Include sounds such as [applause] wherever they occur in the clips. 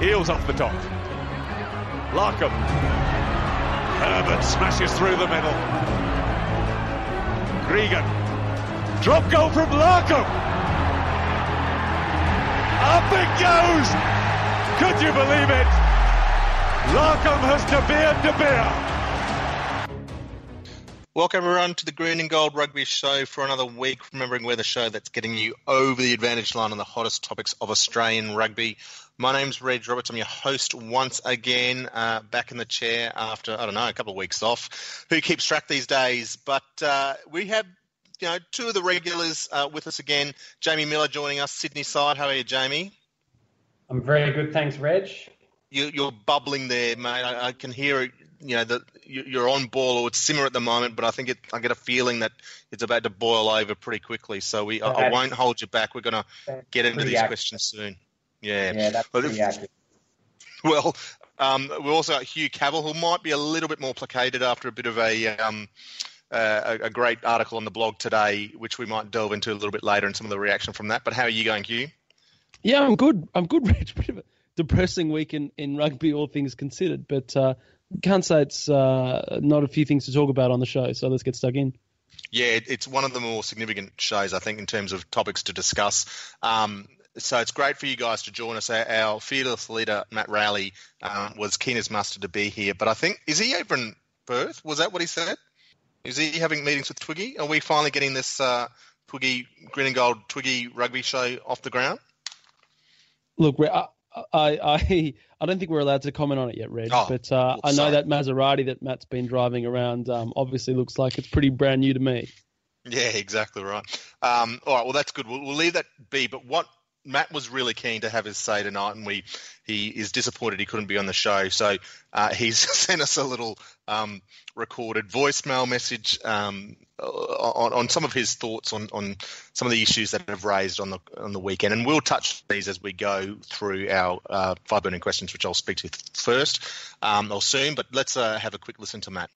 Eales off the top. Larkham. Herbert smashes through the middle. Gregan. Drop goal from Larkham. Up it goes. Could you believe it? Larkham has De Beer De Beer. Welcome everyone to the Green and Gold Rugby Show for another week. Remembering we're the show that's getting you over the advantage line on the hottest topics of Australian rugby. My name's Reg Roberts. I'm your host once again, uh, back in the chair after I don't know a couple of weeks off. Who keeps track these days? But uh, we have you know two of the regulars uh, with us again. Jamie Miller joining us, Sydney side. How are you, Jamie? I'm very good, thanks, Reg. You, are bubbling there, mate. I, I can hear it you know that you're on ball or it's simmer at the moment, but I think it, I get a feeling that it's about to boil over pretty quickly. So we I, I won't hold you back. We're going to get into these questions soon. Yeah, yeah, that's pretty accurate. [laughs] Well, um, we also got Hugh Cavill, who might be a little bit more placated after a bit of a. Um, uh, a, a great article on the blog today, which we might delve into a little bit later, and some of the reaction from that. But how are you going, Hugh? Yeah, I'm good. I'm good, [laughs] Rich. Bit of a depressing week in, in rugby, all things considered. But uh, can't say it's uh, not a few things to talk about on the show. So let's get stuck in. Yeah, it's one of the more significant shows, I think, in terms of topics to discuss. Um, so it's great for you guys to join us. Our fearless leader, Matt Rowley, um, was keen as mustard to be here. But I think, is he over in Perth? Was that what he said? Is he having meetings with Twiggy? Are we finally getting this uh, Twiggy, green and gold Twiggy rugby show off the ground? Look, I, I I don't think we're allowed to comment on it yet, Reg. Oh, but uh, I know sorry. that Maserati that Matt's been driving around um, obviously looks like it's pretty brand new to me. Yeah, exactly right. Um, all right, well that's good. We'll, we'll leave that be. But what Matt was really keen to have his say tonight, and we he is disappointed he couldn't be on the show. So uh, he's [laughs] sent us a little um, recorded voicemail message um, on, on, some of his thoughts on, on some of the issues that have raised on the on the weekend, and we'll touch these as we go through our uh, five burning questions, which I'll speak to first um, or soon. But let's uh, have a quick listen to Matt.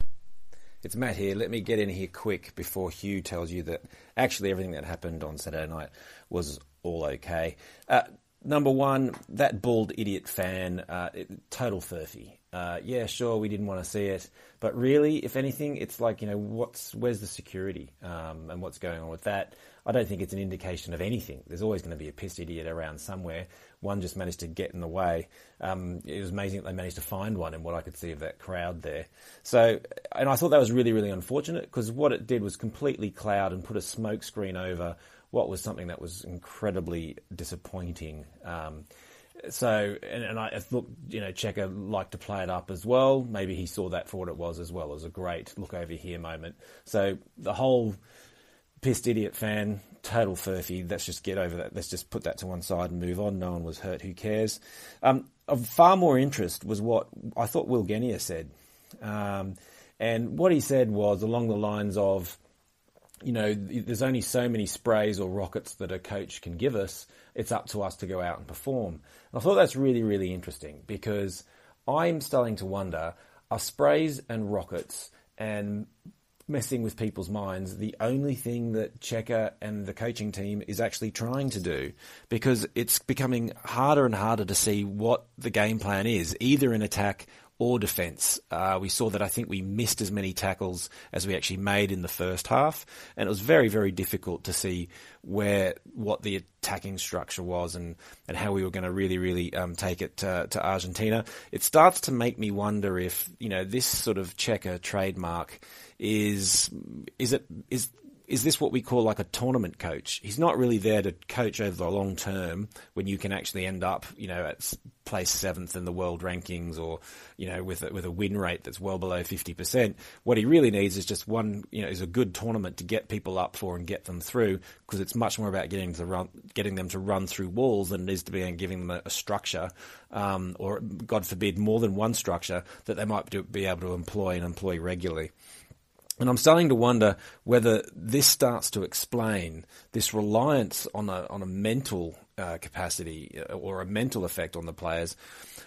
It's Matt here. Let me get in here quick before Hugh tells you that actually everything that happened on Saturday night was all okay. Uh, number one, that bald idiot fan, uh, it, total furphy. Uh, yeah, sure, we didn't want to see it, but really, if anything, it's like you know, what's where's the security um, and what's going on with that? I don't think it's an indication of anything. There's always going to be a pissed idiot around somewhere. One just managed to get in the way. Um, it was amazing that they managed to find one in what I could see of that crowd there. So, and I thought that was really, really unfortunate because what it did was completely cloud and put a smoke screen over what was something that was incredibly disappointing. Um, so, and, and I look, you know, Cheika liked to play it up as well. Maybe he saw that for what it was as well as a great look over here moment. So the whole pissed idiot fan, total furphy. Let's just get over that. Let's just put that to one side and move on. No one was hurt. Who cares? Um, of far more interest was what I thought Will Genia said. Um, and what he said was along the lines of, you know, there's only so many sprays or rockets that a coach can give us. It's up to us to go out and perform. And I thought that's really, really interesting because I'm starting to wonder are sprays and rockets and messing with people's minds the only thing that Cheika and the coaching team is actually trying to do because it's becoming harder and harder to see what the game plan is, either in attack or defence. Uh, we saw that I think we missed as many tackles as we actually made in the first half, and it was very, very difficult to see where what the attacking structure was and, and how we were going to really, really um, take it to, to Argentina. It starts to make me wonder if you know this sort of Cheika trademark is is it is is this what we call like a tournament coach? He's not really there to coach over the long term when you can actually end up, you know, at place seventh in the world rankings or, you know, with a, with a win rate that's well below 50%. What he really needs is just one, you know, is a good tournament to get people up for and get them through because it's much more about getting to run, getting them to run through walls than it is to be and giving them a, a structure, um, or God forbid more than one structure that they might do, be able to employ and employ regularly. And I'm starting to wonder whether this starts to explain this reliance on a, on a mental uh, capacity uh, or a mental effect on the players,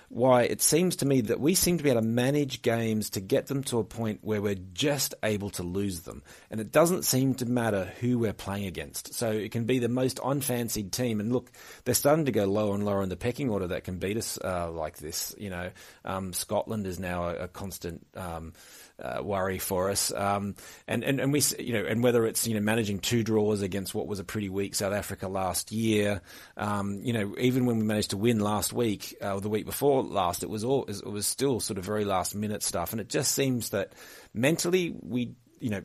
why it seems to me that we seem to be able to manage games to get them to a point where we're just able to lose them. And it doesn't seem to matter who we're playing against. So it can be the most unfancied team. And look, they're starting to go lower and lower in the pecking order that can beat us uh, like this. You know, um, Scotland is now a, a constant. Um, uh, worry for us. Um, and, and, and we, you know, and whether it's, you know, managing two draws against what was a pretty weak South Africa last year, um, you know, even when we managed to win last week, uh, or the week before last, it was all, it was still sort of very last minute stuff. And it just seems that mentally we, you know,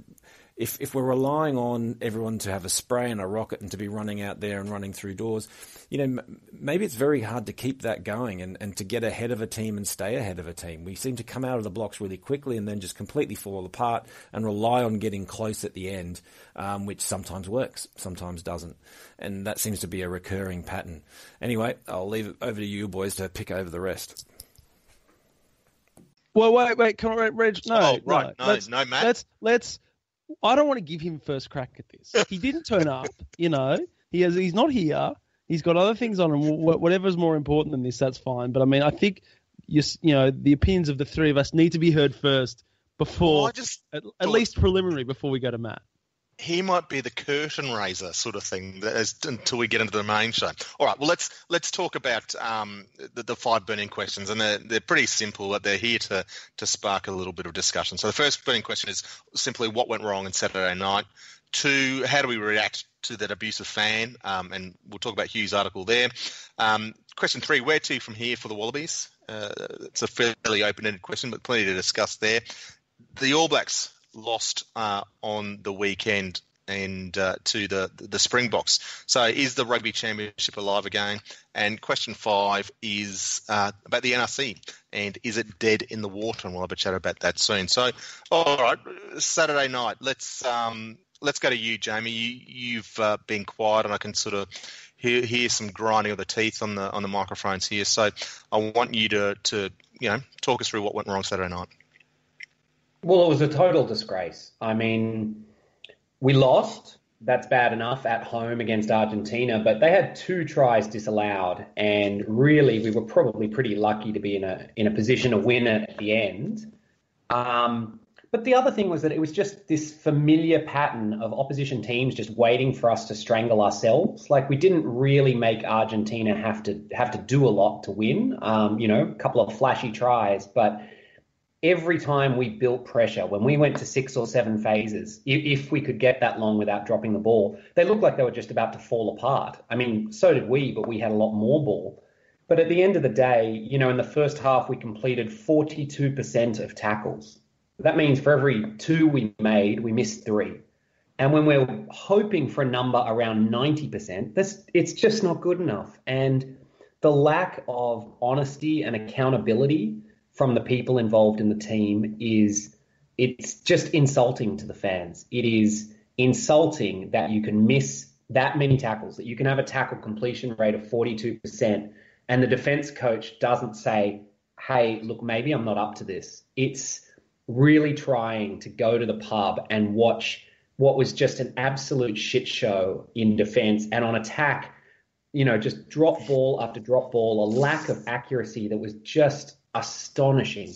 if if we're relying on everyone to have a spray and a rocket and to be running out there and running through doors, you know, maybe it's very hard to keep that going and, and to get ahead of a team and stay ahead of a team. We seem to come out of the blocks really quickly and then just completely fall apart and rely on getting close at the end, um, which sometimes works, sometimes doesn't, and that seems to be a recurring pattern. Anyway, I'll leave it over to you boys to pick over the rest. Well, wait, wait, come on, Reg. No, oh, right, no, no, no, Matt. Let's let's I don't want to give him first crack at this. He didn't turn [laughs] up. You know, he has. He's not here. He's got other things on him. Whatever's more important than this, that's fine. But I mean, I think you, you know the opinions of the three of us need to be heard first before, well, just at, at least preliminary before we go to Matt he might be the curtain raiser sort of thing as, until we get into the main show. All right, well let's let's talk about um, the, the, five burning questions, and they're they're pretty simple, but they're here to to spark a little bit of discussion. So the first burning question is simply what went wrong on Saturday night. Two, how do we react to that abusive fan? Um, and we'll talk about Hugh's article there. Um, question three, where to from here for the Wallabies? Uh, it's a fairly open-ended question, but plenty to discuss there. The All Blacks lost uh, on the weekend and uh, to the the Springboks. So is the Rugby Championship alive again? And question five is uh, about the NRC and is it dead in the water? And we'll have a chat about that soon. So, all right, Saturday night. Let's um, let's go to you, Jamie. You, have uh, been quiet, and I can sort of hear, hear some grinding of the teeth on the on the microphones here. So I want you to to you know talk us through what went wrong Saturday night. Well, it was a total disgrace. I mean, we lost. That's bad enough at home against Argentina, but they had two tries disallowed, and really, we were probably pretty lucky to be in a in a position to win it at the end. Um, but the other thing was that it was just this familiar pattern of opposition teams just waiting for us to strangle ourselves. Like we didn't really make Argentina have to have to do a lot to win. Um, you know, a couple of flashy tries, but every time we built pressure, when we went to six or seven phases, if we could get that long without dropping the ball, they looked like they were just about to fall apart. I mean, so did we, but we had a lot more ball. But at the end of the day, you know, in the first half, we completed 42% of tackles. That means for every two we made, we missed three. And when we're hoping for a number around 90%, that's, it's just not good enough. And the lack of honesty and accountability from the people involved in the team is it's just insulting to the fans. It is insulting that you can miss that many tackles, that you can have a tackle completion rate of 42%, and the defense coach doesn't say, hey, look, maybe I'm not up to this. It's really trying to go to the pub and watch what was just an absolute shit show in defense and on attack, you know, just drop ball after drop ball, a lack of accuracy that was just astonishing.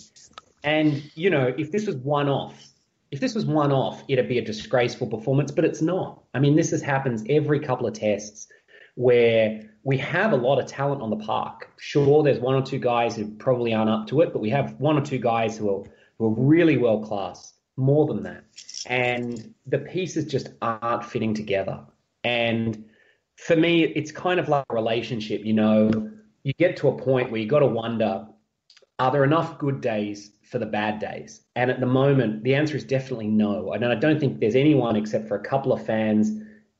And, you know, if this was one off, if this was one off, it'd be a disgraceful performance, but it's not. I mean, this has happens every couple of tests where we have a lot of talent on the park. Sure, there's one or two guys who probably aren't up to it, but we have one or two guys who are, who are really world class, more than that. And the pieces just aren't fitting together. And for me, it's kind of like a relationship, you know, you get to a point where you got to wonder are there enough good days for the bad days? And at the moment, the answer is definitely no. And I don't think there's anyone except for a couple of fans,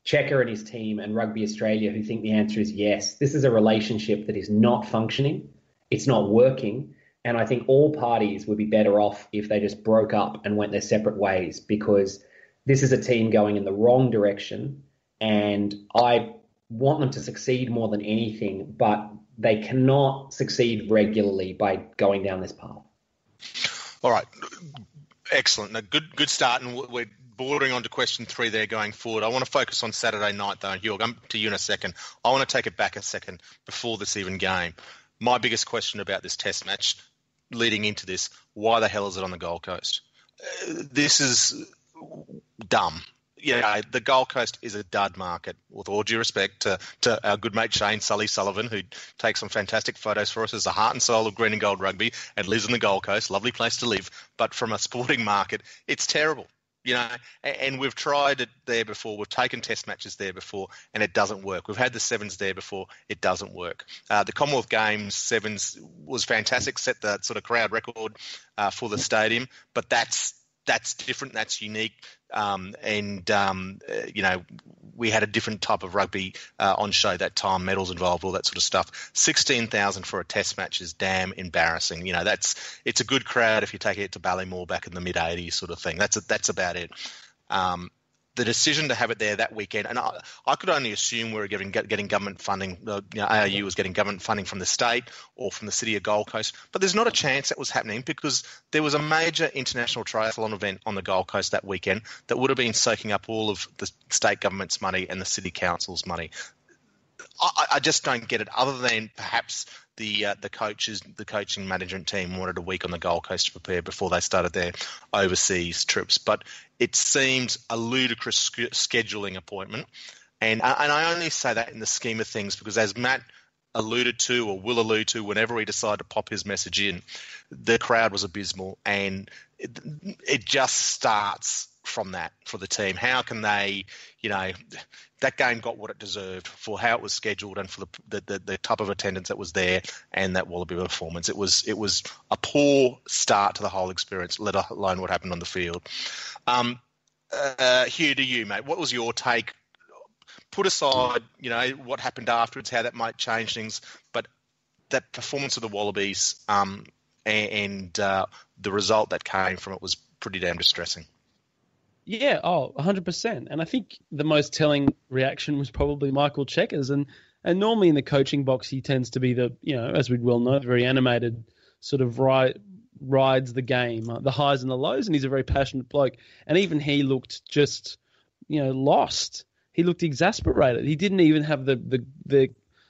Cheika and his team, and Rugby Australia, who think the answer is yes. This is a relationship that is not functioning, it's not working. And I think all parties would be better off if they just broke up and went their separate ways because this is a team going in the wrong direction. And I want them to succeed more than anything, but they cannot succeed regularly by going down this path. All right. Excellent. No, good good start, and we're bordering on to question three there going forward. I want to focus on Saturday night, though. Hugh, come to you in a second. I want to take it back a second before this even game. My biggest question about this test match leading into this, why the hell is it on the Gold Coast? Uh, this is dumb know, the Gold Coast is a dud market. With all due respect to, to our good mate Shane Sully Sullivan, who takes some fantastic photos for us as the heart and soul of green and gold rugby and lives in the Gold Coast, lovely place to live. But from a sporting market, it's terrible. You know, and we've tried it there before. We've taken test matches there before, and it doesn't work. We've had the sevens there before. It doesn't work. Uh, the Commonwealth Games sevens was fantastic, set the sort of crowd record uh, for the stadium, but that's that's different. That's unique. Um, and um, uh, you know, we had a different type of rugby uh, on show that time, medals involved, all that sort of stuff. Sixteen thousand for a test match is damn embarrassing. You know, that's it's a good crowd if you take it to Ballymore back in the mid '80s, sort of thing. That's a, that's about it. Um, the decision to have it there that weekend, and I, I could only assume we were getting getting government funding. Uh, you know, ARU was getting government funding from the state or from the city of Gold Coast, but there's not a chance that was happening because there was a major international triathlon event on the Gold Coast that weekend that would have been soaking up all of the state government's money and the city council's money. I, I just don't get it. Other than perhaps the uh, the coaches, the coaching management team wanted a week on the Gold Coast to prepare before they started their overseas trips. But it seems a ludicrous scheduling appointment, and uh, and I only say that in the scheme of things because as Matt alluded to or will allude to whenever he decided to pop his message in, the crowd was abysmal, and it, it just starts from that for the team. How can they, you know, that game got what it deserved for how it was scheduled and for the, the, the, the type of attendance that was there and that Wallaby performance. It was it was a poor start to the whole experience, let alone what happened on the field. Um, uh, here to you, mate. What was your take? Put aside, you know, what happened afterwards, how that might change things, but that performance of the Wallabies um, and, and uh, the result that came from it was pretty damn distressing. Yeah, oh, 100%. And I think the most telling reaction was probably Michael Cheika's. And, and normally in the coaching box, he tends to be the, you know, as we well know, very animated, sort of ride, rides the game, uh, the highs and the lows. And he's a very passionate bloke. And even he looked just, you know, lost. He looked exasperated. He didn't even have the, the, the,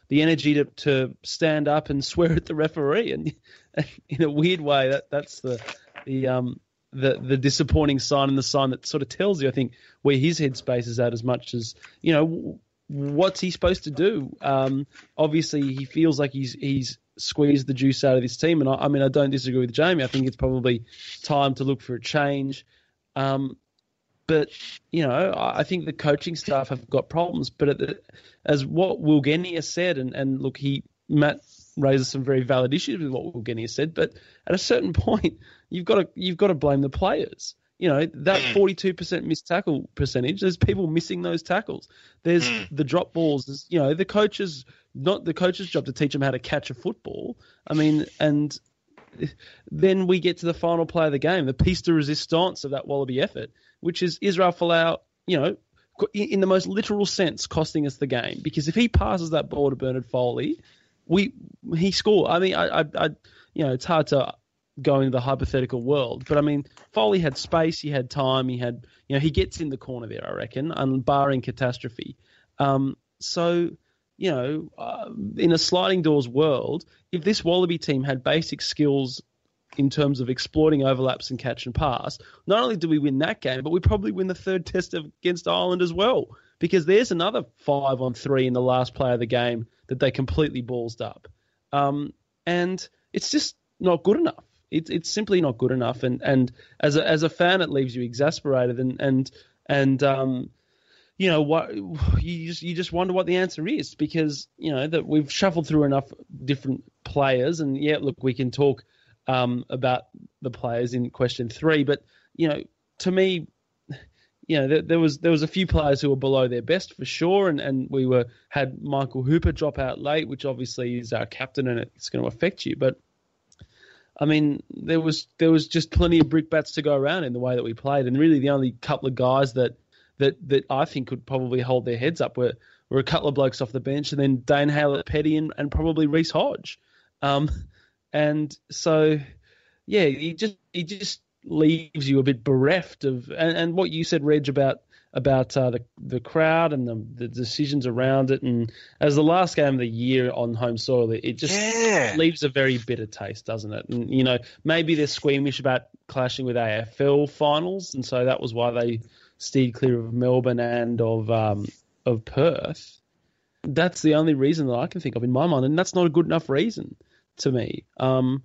the energy to, to stand up and [laughs] swear at the referee. And [laughs] in a weird way, that, that's the, the, um, the the disappointing sign and the sign that sort of tells you, I think, where his headspace is at as much as you know what's he supposed to do. Um, obviously, he feels like he's he's squeezed the juice out of this team, and I, I, mean, I don't disagree with Jamie. I think it's probably time to look for a change. Um, but you know, I think the coaching staff have got problems. But the, as what Will Genia said, and, and look, he Matt raises some very valid issues with what Will Genia said. But at a certain [laughs] point, you've got to you've got to blame the players. You know that hmm. forty-two percent missed tackle percentage. There's people missing those tackles. There's hmm. the drop balls. There's, you know the coaches not the coach's job to teach them how to catch a football. I mean, and [laughs] then we get to the final play of the game, the piece de resistance of that Wallaby effort, which is Israel Folau. You know, in the most literal sense, costing us the game because if he passes that ball to Bernard Foley, we he scored. I mean, I, I, I you know, it's hard to go into the hypothetical world. But I mean, Foley had space, he had time, he had, you know, he gets in the corner there, I reckon, and barring catastrophe. Um, so, you know, uh, in a sliding doors world, if this Wallaby team had basic skills in terms of exploiting overlaps and catch and pass, not only do we win that game, but we probably win the third test against Ireland as well. Because there's another five on three in the last play of the game that they completely ballsed up. Um, and it's just not good enough. It's it's simply not good enough, and and as a as a fan, it leaves you exasperated, and and and um, you know what you just you just wonder what the answer is because you know that we've shuffled through enough different players, and yeah, look, we can talk um, about the players in question three, but you know, to me, you know, there, there, was there was a few players who were below their best for sure, and, and we were had Michael Hooper drop out late, which obviously is our captain and it's going to affect you. But I mean, there was there was just plenty of brickbats to go around in the way that we played, and really the only couple of guys that that that I think could probably hold their heads up were were a couple of blokes off the bench, and then Dane Haylett-Petty and, and probably Reece Hodge, um, and so yeah, he just he just leaves you a bit bereft of, and, and what you said, Reg, about about uh, the the crowd and the, the decisions around it. And as the last game of the year on home soil, it just Yeah. leaves a very bitter taste, doesn't it? And you know, maybe they're squeamish about clashing with AFL finals, and so that was why they steered clear of Melbourne and of um, of Perth. That's the only reason that I can think of in my mind, and that's not a good enough reason to me. Um,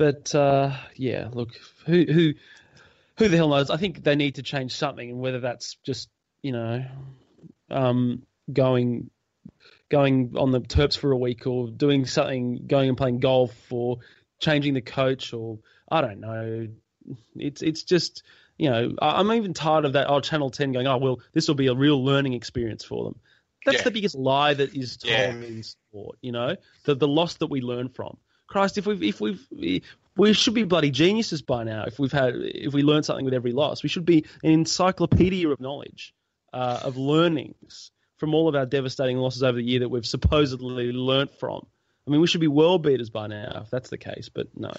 but uh, yeah, look, who who who the hell knows? I think they need to change something, and whether that's just you know um, going going on the Terps for a week, or doing something, going and playing golf, or changing the coach, or I don't know. It's it's just you know I'm even tired of that. Oh, Channel Ten going, oh well, this will be a real learning experience for them. That's Yeah. the biggest lie that is told Yeah. in sport. You know, the the loss that we learn from. Christ, if we've if we've we should be bloody geniuses by now. If we've had if we learn something with every loss, we should be an encyclopedia of knowledge, uh, of learnings from all of our devastating losses over the year that we've supposedly learnt from. I mean, we should be world beaters by now if that's the case. But no.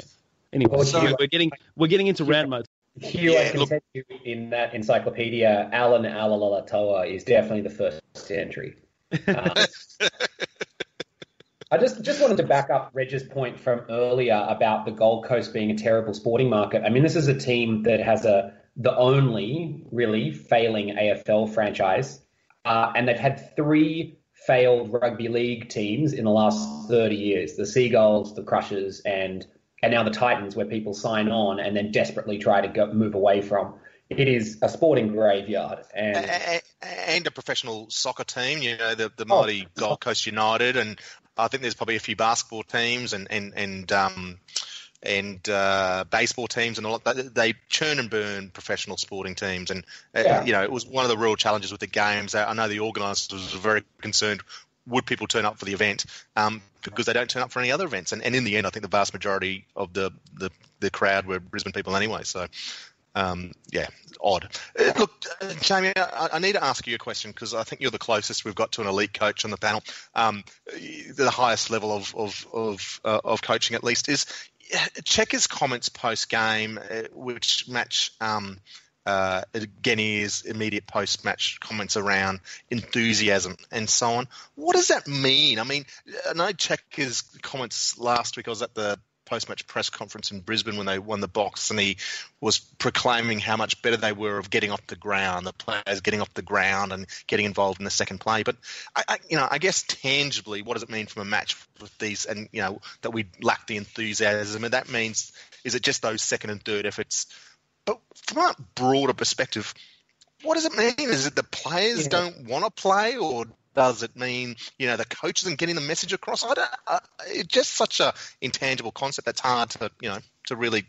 Anyway, Well, sorry, Hugh- we're getting we're getting into round mode. Hugh, Yeah, I can look- tell you in that encyclopedia, Allan Alaalatoa is definitely the first entry. Um, [laughs] I just just wanted to back up Reg's point from earlier about the Gold Coast being a terrible sporting market. I mean, this is a team that has a the only really failing AFL franchise, uh, and they've had three failed rugby league teams in the last thirty years: the Seagulls, the Crushers, and and now the Titans, where people sign on and then desperately try to go, move away from. It is a sporting graveyard, and A- a- and a professional soccer team, you know, the, the Oh. mighty Gold Coast United, and I think there's probably a few basketball teams and and and um, and uh, baseball teams and all that. They churn and burn professional sporting teams, and uh, you know, it was one of the real challenges with the games. I know the organisers were very concerned. Would people turn up for the event? Um, because they don't turn up for any other events, and, and in the end, I think the vast majority of the, the, the crowd were Brisbane people anyway. So, um, yeah, odd. Uh, look, uh, Jamie, I, I need to ask you a question because I think you're the closest we've got to an elite coach on the panel. Um, the highest level of of of, uh, of coaching, at least, is Cheika's comments post game, uh, which match. Um, uh, immediate post match comments around enthusiasm and so on. What does that mean? I mean, I know Cheika's comments last week. I was at the post match press conference in Brisbane when they won the box, and he was proclaiming how much better they were of getting off the ground, the players getting off the ground and getting involved in the second play. But I, I, you know, I guess tangibly, what does it mean from a match with these, and you know, that we lack the enthusiasm, and that means is it just those second and third efforts? But from a broader perspective, what does it mean? Is it the players Yeah. don't want to play, or does it mean you know the coach isn't getting the message across? I don't. Uh, it's just such a intangible concept that's hard to you know to really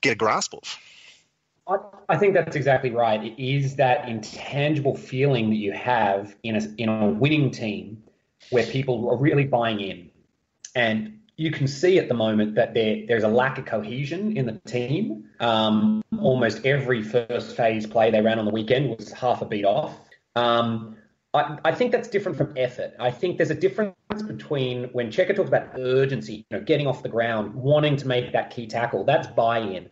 get a grasp of. I, I think that's exactly right. It is that intangible feeling that you have in a, in a winning team where people are really buying in. And you can see at the moment that there, there's a lack of cohesion in the team. Um, almost every first phase play they ran on the weekend was half a beat off. Um, I, I think that's different from effort. I think there's a difference between when Cheika talks about urgency, you know, getting off the ground, wanting to make that key tackle, that's buy-in.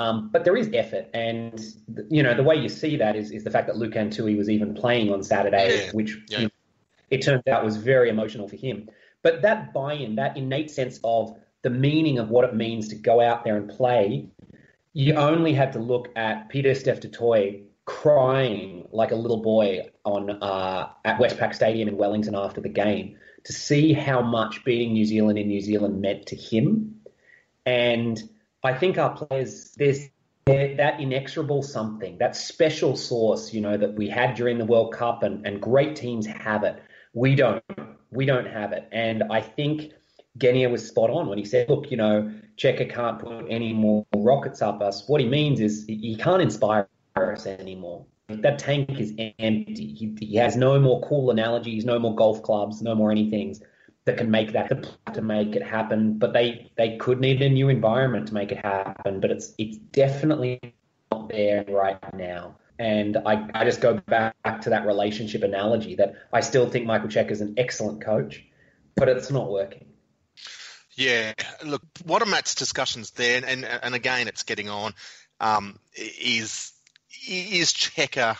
Um, but there is effort, and th- you know the way you see that is is the fact that Lukhan Tui was even playing on Saturday, Yeah, which yeah. you know, it turns out was very emotional for him. But that buy-in, that innate sense of the meaning of what it means to go out there and play, you only had to look at Pieter-Steph du Toit crying like a little boy on uh, at Westpac Stadium in Wellington after the game to see how much beating New Zealand in New Zealand meant to him. And I think our players, there's that inexorable something, that special source, you know, that we had during the World Cup, and, and great teams have it. We don't. We don't have it. And I think Genia was spot on when he said, look, you know, Cheika can't put any more rockets up us. What he means is he he can't inspire us anymore. That tank is empty. He, he has no more cool analogies, no more golf clubs, no more anything that can make that to make it happen. But they they could need a new environment to make it happen. But it's it's definitely not there right now. And I, I just go back to that relationship analogy that I still think Michael Cheika is an excellent coach, but it's not working. Yeah, look, what are Matt's discussions there? And and, and again, it's getting on. Um, is is Cheika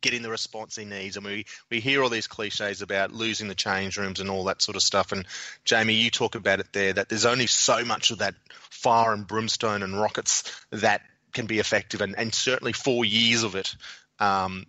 getting the response he needs? Mean, we, we hear all these cliches about losing the change rooms and all that sort of stuff. And Jamie, you talk about it there that there's only so much of that fire and brimstone and rockets that can be effective, and, and certainly four years of it um,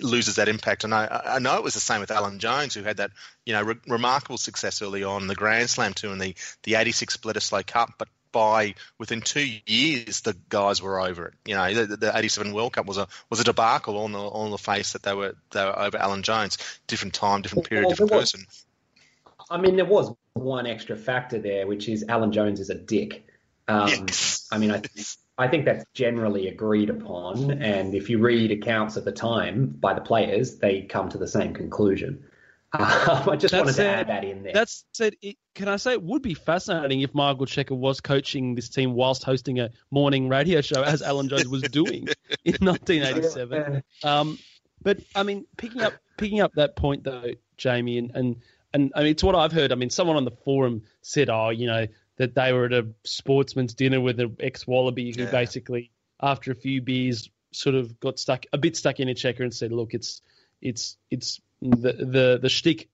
loses that impact. And I, I, know it was the same with Alan Jones, who had that you know re- remarkable success early on, the Grand Slam tour and the the '86 Bledisloe Cup, but by within two years, the guys were over it. You know, the, the '87 World Cup was a was a debacle on the on the face that they were they were over Alan Jones. Different time, different period, well, different person. I mean, there was one extra factor there, which is Alan Jones is a dick. Um, yes. I mean, I, I think that's generally agreed upon. And if you read accounts at the time by the players, they come to the same conclusion. Um, I just that wanted said, to add that in there. That said, it, can I say it would be fascinating if Michael Cheika was coaching this team whilst hosting a morning radio show, as Alan Jones was doing [laughs] in 1987. Um, but I mean, picking up picking up that point though, Jamie, and, and and I mean, it's what I've heard. I mean, someone on the forum said, "Oh, you know, that they were at a sportsman's dinner with an ex Wallaby who yeah. basically, after a few beers, sort of got stuck a bit stuck in a Cheika and said, "Look, it's it's it's the the the shtick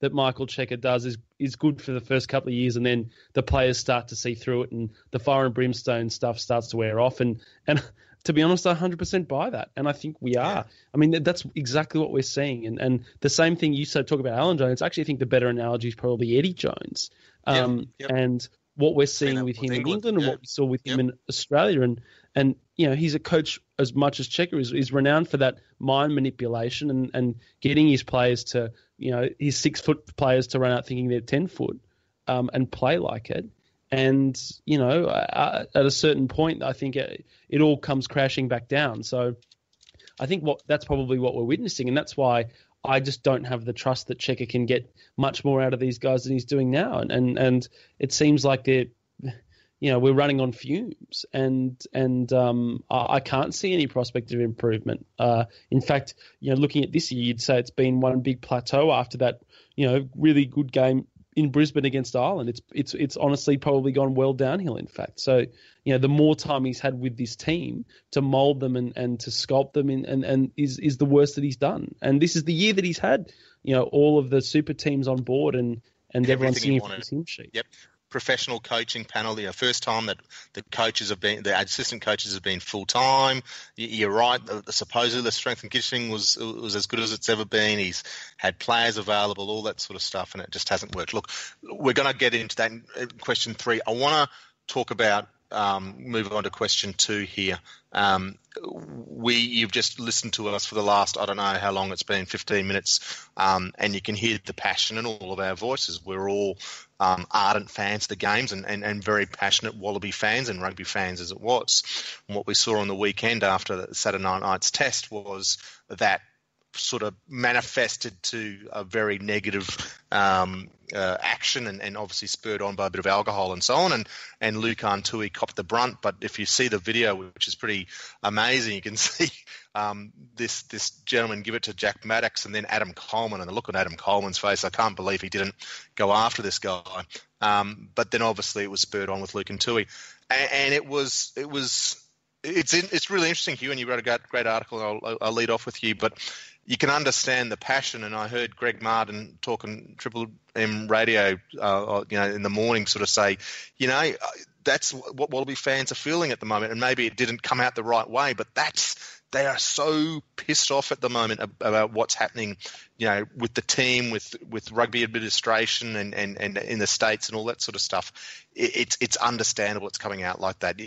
that Michael Cheika does is is good for the first couple of years, and then the players start to see through it, and the fire and brimstone stuff starts to wear off. And and [laughs] to be honest, I 100% buy that, and I think we are. I mean, that's exactly what we're seeing. And and the same thing you said talk about Alan Jones. I actually think the better analogy is probably Eddie Jones. Um, yep, yep. And what we're seeing with him England, in England and yeah. what we saw with yep. him in Australia, and and you know he's a coach as much as Cheika is, is renowned for that mind manipulation and, and getting his players to you know his six foot players to run out thinking they're ten foot um, and play like it. And you know at a certain point, I think it, it all comes crashing back down. So I think what that's probably what we're witnessing, and that's why I just don't have the trust that Cheika can get much more out of these guys than he's doing now. And and, and it seems like they're you know we're running on fumes and and um, I, can't see any prospect of improvement. Uh, in fact, you know, looking at this year, you'd say it's been one big plateau after that you know really good game in Brisbane against Ireland. It's it's it's honestly probably gone well downhill. In fact, so you know the more time he's had with this team to mold them and, and to sculpt them in, and and is is the worst that he's done. And this is the year that he's had you know all of the super teams on board and and everyone's seeing his team sheet. Yep professional coaching panel. The first time that the coaches have been, the assistant coaches have been full time. You're right. The supposedly the strength and conditioning was was as good as it's ever been. He's had players available, all that sort of stuff, and it just hasn't worked. Look, we're going to get into that in question three. I want to talk about um, move on to question two here. Um, we you've just listened to us for the last I don't know how long it's been 15 minutes, um, and you can hear the passion in all of our voices. We're all um, ardent fans of the games and, and, and very passionate Wallaby fans and rugby fans as it was. And what we saw on the weekend after the Saturday night's test was that sort of manifested to a very negative um, uh, action and, and, obviously spurred on by a bit of alcohol and so on. And, and Lukhan Tui copped the brunt. But if you see the video, which is pretty amazing, you can [laughs] see um, this this gentleman give it to Jack Maddocks and then Adam Coleman. And the look on Adam Coleman's face, I can't believe he didn't go after this guy. Um, but then obviously it was spurred on with Lukhan Tui. And, and it was it was it's in, it's really interesting, Hugh, and you wrote a great, great article. I'll, I'll lead off with you, but you can understand the passion. And I heard Greg Martin talking Triple M radio, uh, you know, in the morning, sort of say, you know, that's what Wallaby fans are feeling at the moment. And maybe it didn't come out the right way, but that's they are so pissed off at the moment about what's happening, you know, with the team, with with rugby administration, and, and, and in the states and all that sort of stuff. It, it's it's understandable it's coming out like that.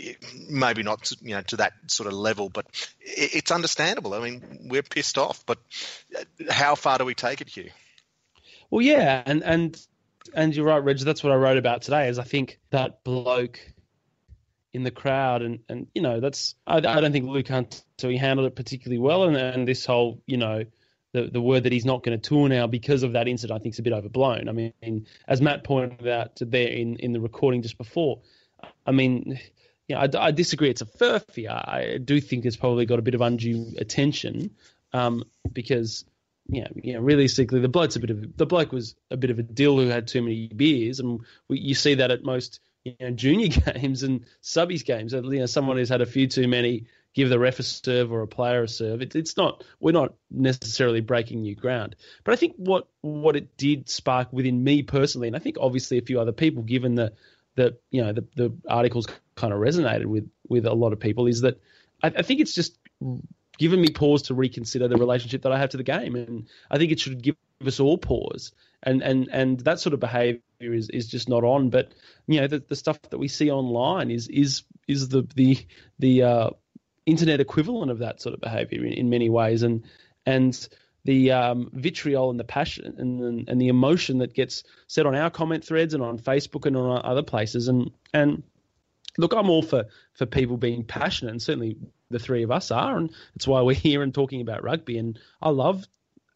Maybe not, you know, to that sort of level, but it, it's understandable. I mean, we're pissed off, but uh, how far do we take it, Hugh? Well, yeah, and and and you're right, Reg. That's what I wrote about today. Is I think that bloke in the crowd, and, and you know that's I, I don't think Luke Hunt so he handled it particularly well, and, and this whole you know the the word that he's not going to tour now because of that incident I think is a bit overblown. I mean, as Matt pointed out there in in the recording just before, I mean. Yeah, I, I disagree. It's a furphy. I, do think it's probably got a bit of undue attention um, because yeah, know, realistically, the bloke's a bit of the bloke was a bit of a dill who had too many beers, and we, you see that at most you know, junior [laughs] games and subbies games. You know, someone who's had a few too many give the ref a serve or a player a serve. It, it's not we're not necessarily breaking new ground. But I think what what it did spark within me personally, and I think obviously a few other people, given the the you know the, the articles kind of resonated with with a lot of people, is that I, I think it's just given me pause to reconsider the relationship that I have to the game, and I think it should give us all pause. And and and that sort of behaviour is, is just not on. But you know the, the stuff that we see online is is is the the the uh, internet equivalent of that sort of behaviour in, in many ways, and and the um, vitriol and the passion and, and the emotion that gets said on our comment threads and on Facebook and on other places. And and look, I'm all for for people being passionate, and certainly the three of us are, and it's why we're here and talking about rugby. And I love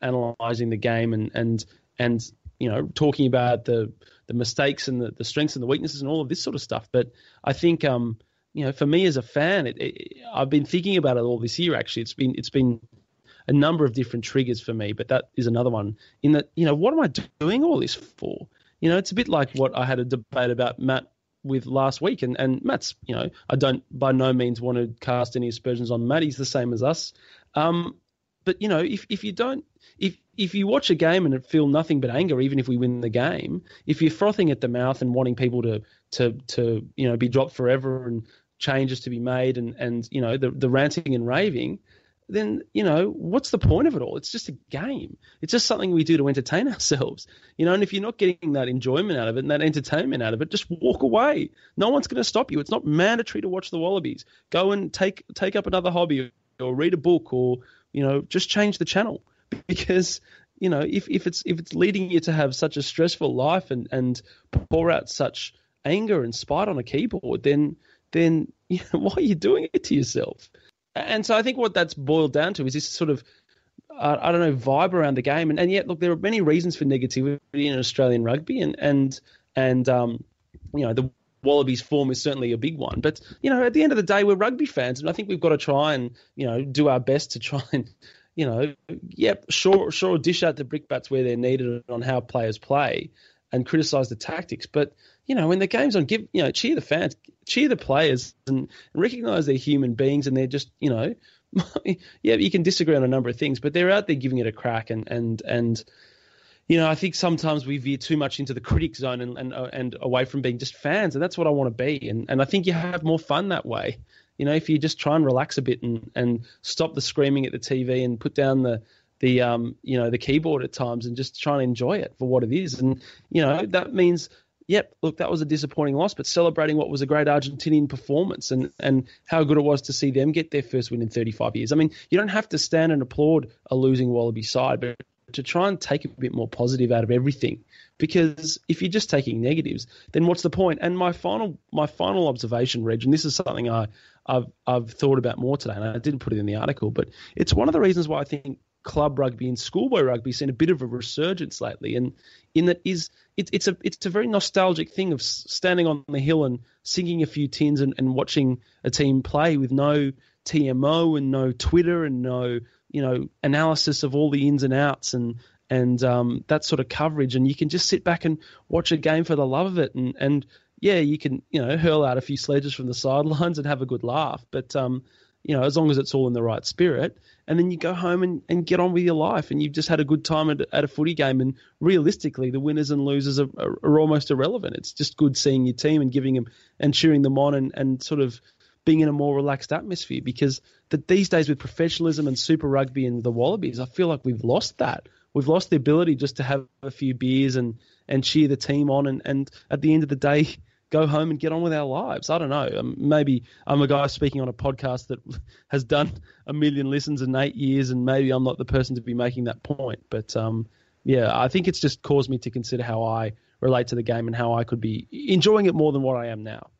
analysing the game and and and you know talking about the the mistakes and the, the strengths and the weaknesses and all of this sort of stuff. But I think um you know for me as a fan, it, it, I've been thinking about it all this year. Actually, it's been it's been a number of different triggers for me, but that is another one. In that, you know, what am I doing all this for? You know, it's a bit like what I had a debate about Matt with last week, and and Matt's, you know, I don't by no means want to cast any aspersions on Matt. He's the same as us. Um, but you know, if if you don't, if if you watch a game and feel nothing but anger, even if we win the game, if you're frothing at the mouth and wanting people to to to you know be dropped forever and changes to be made and and you know the the ranting and raving, then you know what's the point of it all? It's just a game. It's just something we do to entertain [laughs] ourselves, you know. And if you're not getting that enjoyment out of it and that entertainment out of it, just walk away. No one's going to stop you. It's not mandatory to watch the Wallabies. Go and take take up another hobby or read a book or you know just change the channel [laughs] because you know if, if it's if it's leading you to have such a stressful life and and pour out such anger and spite on a keyboard, then then [laughs] you know, why are you doing it to yourself? And so I think what that's boiled down to is this sort of, I don't know, vibe around the game. And, and yet, look, there are many reasons for negativity in Australian rugby, and and and um, you know the Wallabies form is certainly a big one. But you know, at the end of the day, we're rugby fans, and I think we've got to try and you know do our best to try and [laughs] you know, yep, sure, sure, dish out the brickbats where they're needed on how players play, and criticise the tactics. But you know, when the game's on, give you know, cheer the fans, cheer the players, and, recognise they're human beings, and they're just you know, [laughs] yeah, you can disagree on a number of things, but they're out there giving it a crack, and and and you know, I think sometimes we veer too much into the critic zone and and, uh, and away from being just fans, and that's what I want to be, and and I think you have more fun that way. You know, if you just try and relax a bit and, and stop the screaming at the TV and put down the the um you know the keyboard at times and just try and enjoy it for what it is, and you know that means yep, look, that was a disappointing loss, but celebrating what was a great Argentinian performance and, and how good it was to see them get their first win in 35 years. I mean, you don't have to stand and applaud a losing Wallaby side, but to try and take a bit more positive out of everything. Because if you're just taking negatives, then what's the point? And my final my final observation, Reg, and this is something I, I've I've thought about more today, and I didn't put it in the article, but it's one of the reasons why I think club rugby and schoolboy rugby seen a bit of a resurgence lately, and in that is it, it's a it's a very nostalgic thing of standing on the hill and singing a few tins and, and watching a team play with no TMO and no Twitter and no you know analysis of all the ins and outs and and um, that sort of coverage, and you can just sit back and watch a game for the love of it, and and yeah, you can you know hurl out a few sledges from the [laughs] sidelines and have a good laugh, but um, you know as long as it's all in the right spirit, and then you go home and, and get on with your life. And you've just had a good time at, at a footy game. And realistically the winners and losers are, are, are, almost irrelevant. It's just good seeing your team and giving them and cheering them on and, and sort of being in a more relaxed atmosphere. Because the, these days with professionalism and super rugby and the wallabies i feel like we've lost that we've lost the ability just to have a few beers and and cheer the team on and, and at the end of the day [laughs] go home and get on with our lives. I don't know. Um, maybe I'm a guy speaking on a podcast that [laughs] has done a million listens in eight years, and maybe I'm not the person to be making that point. But um, yeah, I think it's just caused me to consider how I relate to the game and how I could be enjoying it more than what I am now.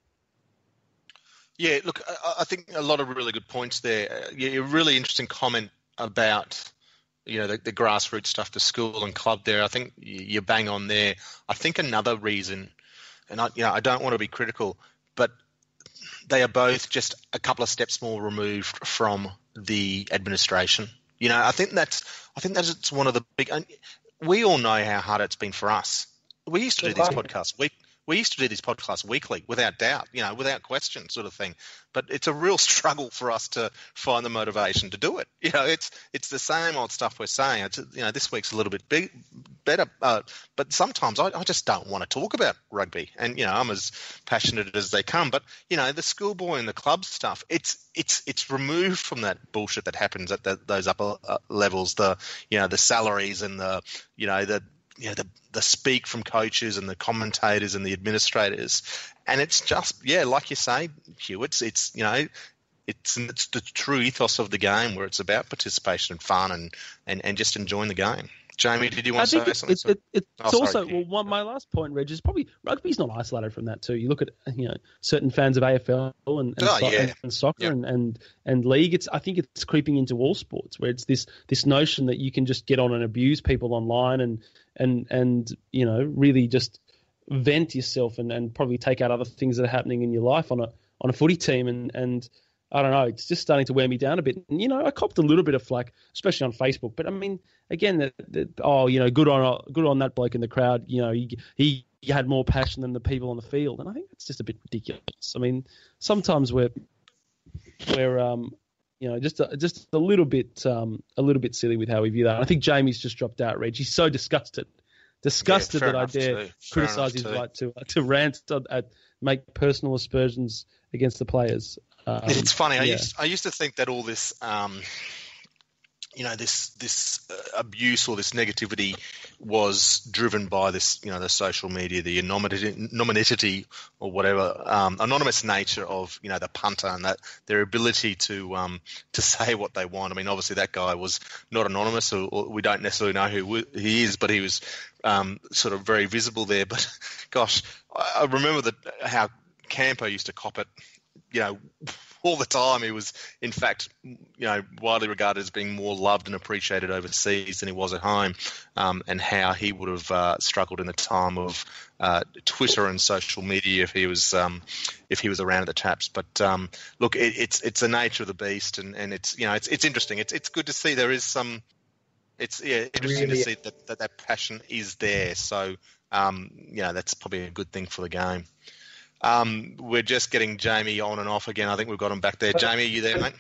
Yeah, look, I think a lot of really good points there. Uh, yeah, a really interesting comment about you know the, the grassroots stuff, the school and club there. I think you bang on there. I think another reason and I, you know, I don't want to be critical, but they are both just a couple of steps more removed from the administration. You know, I think that's I think that's one of the big. We all know how hard it's been for us. We used to do these podcasts week we used to do these podcasts weekly, without doubt, you know, without question, sort of thing. But it's a real [laughs] struggle for us to find the motivation to do it. You know, it's it's the same old stuff we're saying. It's, you know, this week's a little bit big, better, uh, but sometimes I, I just don't want to talk about rugby. And you know, I'm as passionate as they come. But you know, the schoolboy and the club stuff, it's it's it's removed from that bullshit that happens at the, those upper uh, levels. The you know the salaries and the you know the you know the the speak from coaches and the commentators and the administrators, and it's just yeah, like you say, Hugh. It's it's you know. It's, it's the true ethos of the game where it's about participation and fun and, and, and just enjoying the game. Jamie, did you want to say it's, something? It, it, it's oh, also well, one, my last point, Reg, is probably rugby's not isolated from that too. You look at you know certain fans of AFL and, and, oh, so, yeah. and, and soccer and, and and league. It's I think it's creeping into all sports where it's this this notion that you can just get on and abuse people online and and and you know really just vent yourself and, and probably take out other things that are happening in your life on a on a footy team and and I don't know. It's just starting to wear me down a bit. And, you know, I copped a little bit of flack, especially on Facebook. But I mean, again, the, oh, you know, good on good on that bloke in the crowd. You know, he, he he had more passion than the people on the field, and I think that's just a bit ridiculous. I mean, sometimes we're we're um, you know, just a, just a little bit um, a little bit silly with how we view that. I think Jamie's just dropped out. Reg, he's so disgusted, disgusted yeah, that I dare criticise his too. right to to rant, at, make personal aspersions against the players. Um, it's funny. I, used, I used to think that all this, um, you know, this this uh, abuse or this negativity was driven by this, you know, the social media, the anonymity or whatever, um, anonymous nature of, you know, the punter and that their ability to um, to say what they want. I mean, obviously that guy was not anonymous, or, or we don't necessarily know who he is, but he was um, sort of very visible there. But [laughs] gosh, I, remember that how Campo used to cop it you know, all the time. He was, in fact, you know, widely regarded as being more loved and appreciated overseas than he was at home, um, and how he would have uh, struggled in the time of uh, Twitter and social media if he was um, if he was around at the taps. But um, look, it, it's it's the nature of the beast, and, and it's you know it's it's interesting. It's it's good to see there is some. It's yeah, interesting Really- to see that, that that passion is there. So um, you know that's probably a good thing for the game. Um, we're just getting Jamie on and off again. I think we've got him back there. Jamie, are you there, mate?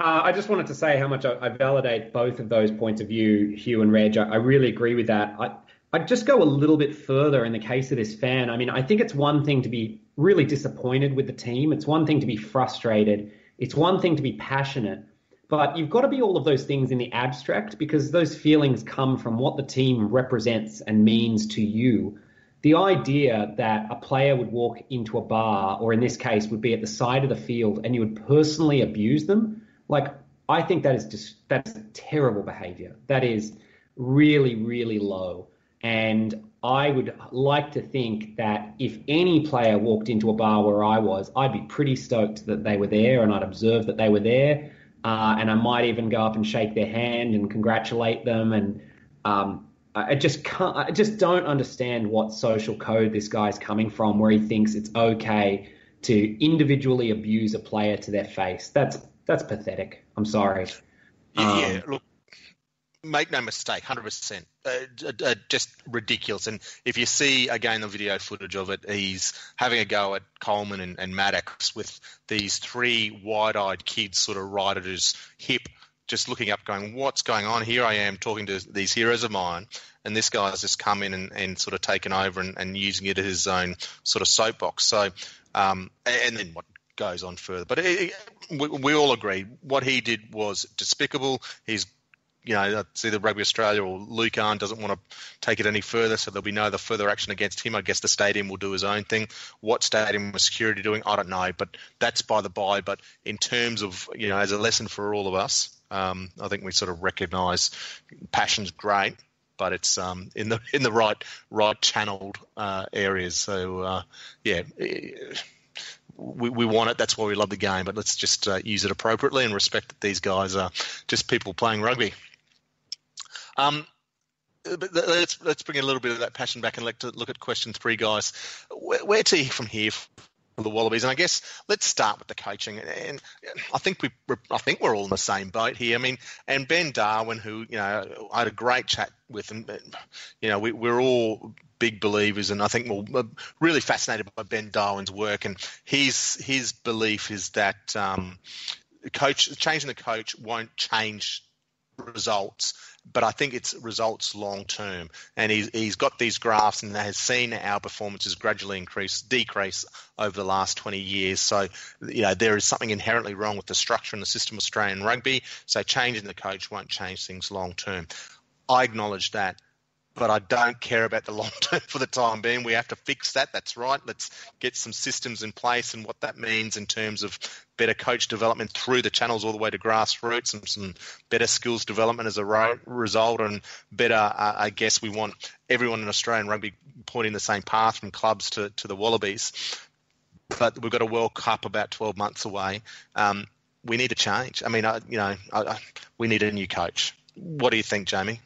Uh, I just wanted to say how much I, I validate both of those points of view, Hugh and Reg. I, I really agree with that. I, I'd just go a little bit further in the case of this fan. I mean, I think it's one thing to be really disappointed with the team. It's one thing to be frustrated. It's one thing to be passionate. But you've got to be all of those things in the abstract because those feelings come from what the team represents and means to you the idea that a player would walk into a bar, or in this case, would be at the side of the field, and you would personally abuse them, like I think that is just that's terrible behaviour. That is really, really low. And I would like to think that if any player walked into a bar where I was, I'd be pretty stoked that they were there, and I'd observe that they were there, uh, and I might even go up and shake their hand and congratulate them and. Um, I just can't. I just don't understand what social code this guy's coming from, where he thinks it's okay to individually abuse a player to their face. That's that's pathetic. I'm sorry. Yeah, Um, yeah, look, make no mistake, hundred percent, uh, uh, just ridiculous. And if you see again the video footage of it, he's having a go at Coleman and, and Maddocks with these three wide-eyed kids sort of right at his hip, just looking up, going, "What's going on?" Here I am talking to these heroes of mine, and this guy's just come in and, and sort of taken over and, and using it as his own sort of soapbox. So, um, and then what goes on further. But it, we, we all agree what he did was despicable. He's you know, uh, it's either Rugby Australia or Lukhan doesn't want to take it any further, so there'll be no other further action against him. I guess the stadium will do his own thing. What stadium was security doing, I don't know, but that's by the by. But in terms of, you know, as a lesson for all of us, um, I think we sort of recognise passion's great, but it's um, in the [laughs] in the right right channeled uh, areas. So uh, yeah. We, we want it. That's why we love the game. But let's just uh, use it appropriately and respect that these guys are just people playing rugby. Um, but let's let's bring a little bit of that passion back and let look at question three, guys. Where, where to from here the Wallabies? And I guess let's start with the coaching. And I think we I think we're all in the same boat here. I mean, and Ben Darwin, who you know I had a great chat with, and you know we, we're all big believers, and I think we're really fascinated by Ben Darwin's work, and his his belief is that um, coach changing the coach won't change results, but I think it's results long term. And he's, he's got these graphs and has seen our performances gradually increase, decrease over the last 20 years. So, you know, there is something inherently wrong with the structure and the system of Australian rugby. So, changing the coach won't change things long term. I acknowledge that but I don't care about the long [laughs] term for the time being. We have to fix that. That's right. Let's get some systems in place and what that means in terms of better coach development through the channels all the way to grassroots and some better skills development as a result and better, uh, I guess we want everyone in Australian rugby pointing the same path from clubs to, to the Wallabies. But we've got a World Cup about 12 months away. Um, we need a change. I mean, I, you know, I, we need a new coach. What do you think, Jamie?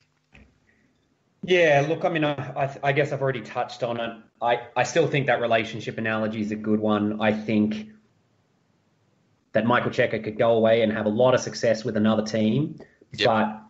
Yeah, look, I mean, I, I, guess I've already touched on it. I, I still think that relationship analogy is a good one. I think that Michael Cheika could go away and have a lot of success with another team. Yep. But,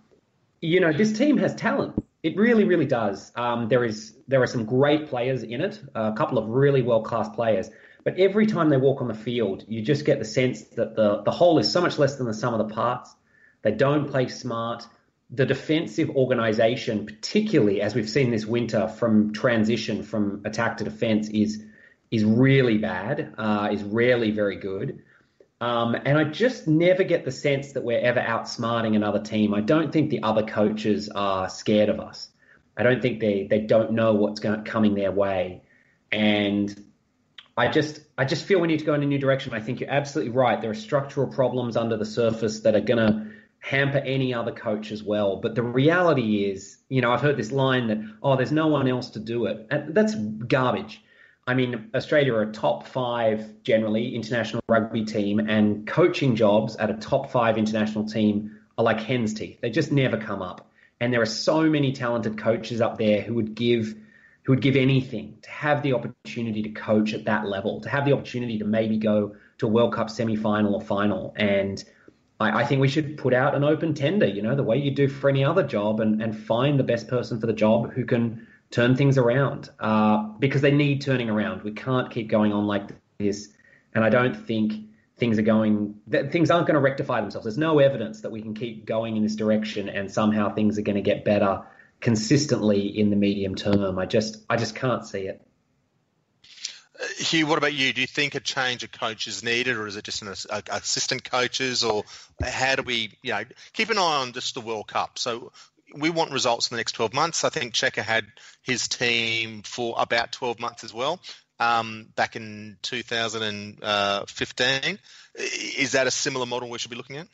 you know, this team has talent. It really, really does. Um, there is there are some great players in it, a couple of really world class players. But every time they walk on the field, you just get the sense that the, the whole is so much less than the sum of the parts. They don't play smart the defensive organization, particularly as we've seen this winter from transition from attack to defense, is is really bad. Uh, is rarely very good. Um, and I just never get the sense that we're ever outsmarting another team. I don't think the other coaches are scared of us. I don't think they they don't know what's going, coming their way. And I just I just feel we need to go in a new direction. I think you're absolutely right. There are structural problems under the surface that are going to hamper any other coach as well. But the reality is, you know, I've heard this line that, oh, there's no one else to do it. And that's garbage. I mean, Australia are a top five, generally, international rugby team, and coaching jobs at a top five international team are like hen's teeth. They just never come up. And there are so many talented coaches up there who would give who would give anything to have the opportunity to coach at that level, to have the opportunity to maybe go to a World Cup semi final or final. And I, I, think we should put out an open tender, you know, the way you do for any other job, and, and find the best person for the job who can turn things around uh, because they need turning around. We can't keep going on like this, and I don't think things are going. Things aren't going to rectify themselves. There's no evidence that we can keep going in this direction and somehow things are going to get better consistently in the medium term. I just I just can't see it. Hugh, what about you? Do you think a change of coach is needed, or is it just an assistant coaches, or how do we, you know, keep an eye on just the World Cup? So we want results in the next 12 months. I think Cheika had his team for about 12 months as well, um, back in 2015. Is that a similar model we should be looking at?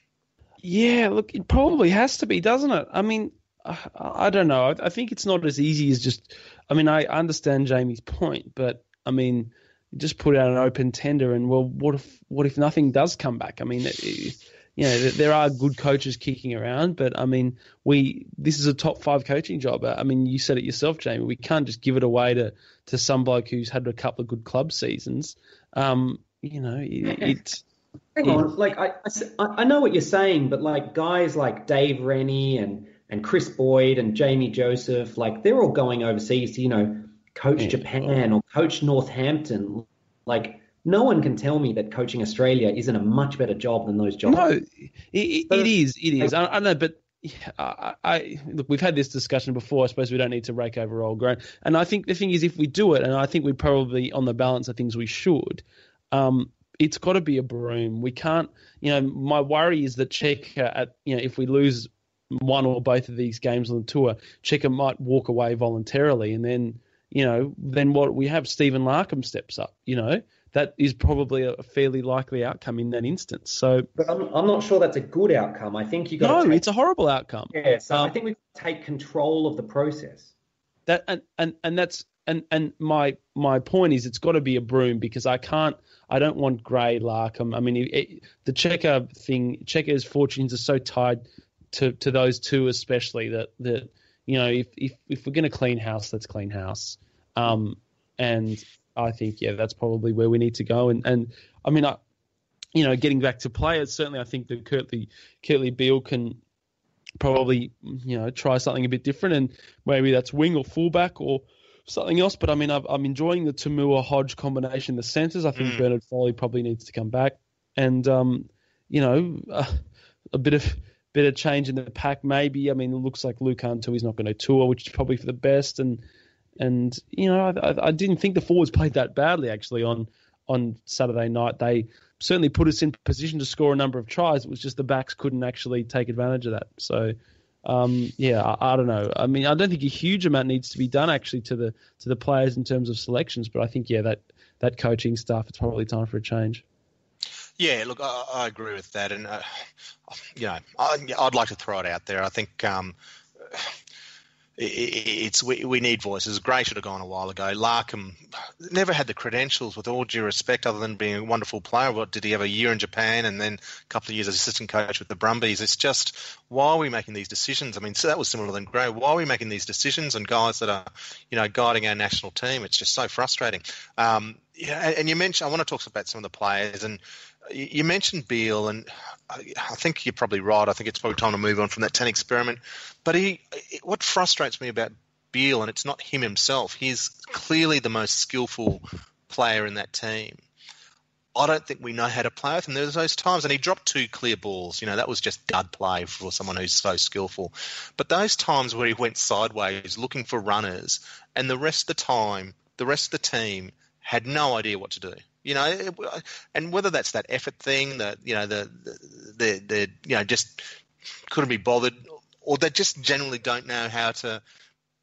Yeah, look, it probably has to be, doesn't it? I mean, I don't know. I think it's not as easy as just. I mean, I understand Jamie's point, but I mean, just put out an open tender, and well, what if what if nothing does come back? I mean, it, it, you know, there are good coaches kicking around, but I mean, we this is a top five coaching job. I mean, you said it yourself, Jamie. We can't just give it away to to some bloke who's had a couple of good club seasons. Um, you know, it, [laughs] it's. Hang on, like I, I know what you're saying, but like guys like Dave Rennie and and Chris Boyd and Jamie Joseph, like they're all going overseas to you know coach yeah. Japan or coach Northampton. Like, no one can tell me that coaching Australia isn't a much better job than those jobs. No, it, it is. It is. I, I know, but I, I, look, we've had this discussion before. I suppose we don't need to rake over old ground. And I think the thing is, if we do it, and I think we probably, on the balance of things, we should. Um, it's got to be a broom. We can't. You know, my worry is that Cheika at you know if we lose one or both of these games on the tour, Cheika might walk away voluntarily, and then you know, then what we have Stephen Larkham steps up, you know, that is probably a fairly likely outcome in that instance. So, but I'm, I'm not sure that's a good outcome. I think you got no, take, it's a horrible outcome. Yeah, so um, I think we take control of the process. That and and and that's and and my my point is it's got to be a broom because I can't. I don't want Grey Larkham. I mean, it, it, the Cheika thing, Cheika's fortunes are so tied to to those two, especially that that you know, if if, if we're going to clean house, let's clean house. Um, and I think yeah, that's probably where we need to go. And and I mean, I, you know, getting back to players, certainly I think that Kurtley Kurtley Beale can probably you know try something a bit different, and maybe that's wing or fullback or something else. But I mean, i am enjoying the Tamua Hodge combination. The centres, I think mm. Bernard Foley probably needs to come back, and um, you know, uh, a bit of bit of change in the pack maybe. I mean, it looks like Lukhan Tui. He's not going to tour, which is probably for the best. And and you know, I, I didn't think the forwards played that badly actually on on Saturday night. They certainly put us in position to score a number of tries. It was just the backs couldn't actually take advantage of that. So um, yeah, I, I, don't know. I mean, I don't think a huge amount needs to be done actually to the to the players in terms of selections, but I think yeah, that that coaching stuff, it's probably time for a change. Yeah, look, I, I agree with that, and uh, you know, I, would like to throw it out there. I think um, it's we, we need voices. Grey should have gone a while ago. Larkham never had the credentials, with all due respect, other than being a wonderful player. What did he have a year in Japan and then a couple of years as assistant coach with the Brumbies? It's just why are we making these decisions? I mean, so that was similar than Grey. Why are we making these decisions and guys that are, you know, guiding our national team? It's just so frustrating. Um, yeah, and you mentioned I want to talk about some of the players and you mentioned Beale, and I think you're probably right. I think it's probably time to move on from that 10 experiment. But he, what frustrates me about Beale, and it's not him himself, he's clearly the most skillful player in that team. I don't think we know how to play with him. There's those times, and he dropped two clear balls. You know, that was just dud play for someone who's so skillful. But those times where he went sideways looking for runners, and the rest of the time, the rest of the team had no idea what to do. You know, and whether that's that effort thing, that you know, the the the you know just couldn't be bothered, or they just generally don't know how to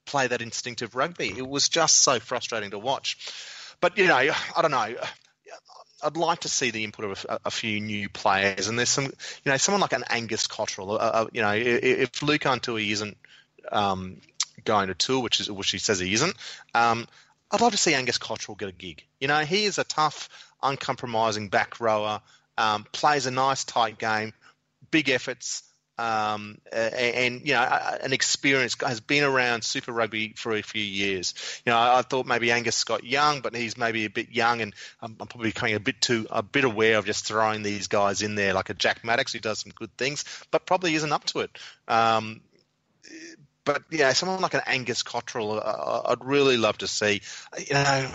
play that instinctive rugby. It was just so frustrating to watch. But you know, I don't know. I'd like to see the input of a, a, few new players, and there's some, you know, someone like an Angus Cottrell. Uh, uh, you know, if Lukhan Tui isn't um, going to tour, which is which he says he isn't, um, I'd love to see Angus Cottrell get a gig. You know, he is a tough, uncompromising back rower, um, plays a nice tight game, big efforts, um, and, and, you know an experience has been around Super Rugby for a few years. You know, I, I, thought maybe Angus got young, but he's maybe a bit young, and I'm, I'm, probably becoming a bit too a bit aware of just throwing these guys in there like a Jack Maddocks who does some good things, but probably isn't up to it. Um, but yeah, someone like an Angus Cottrell, uh, I'd really love to see. You know,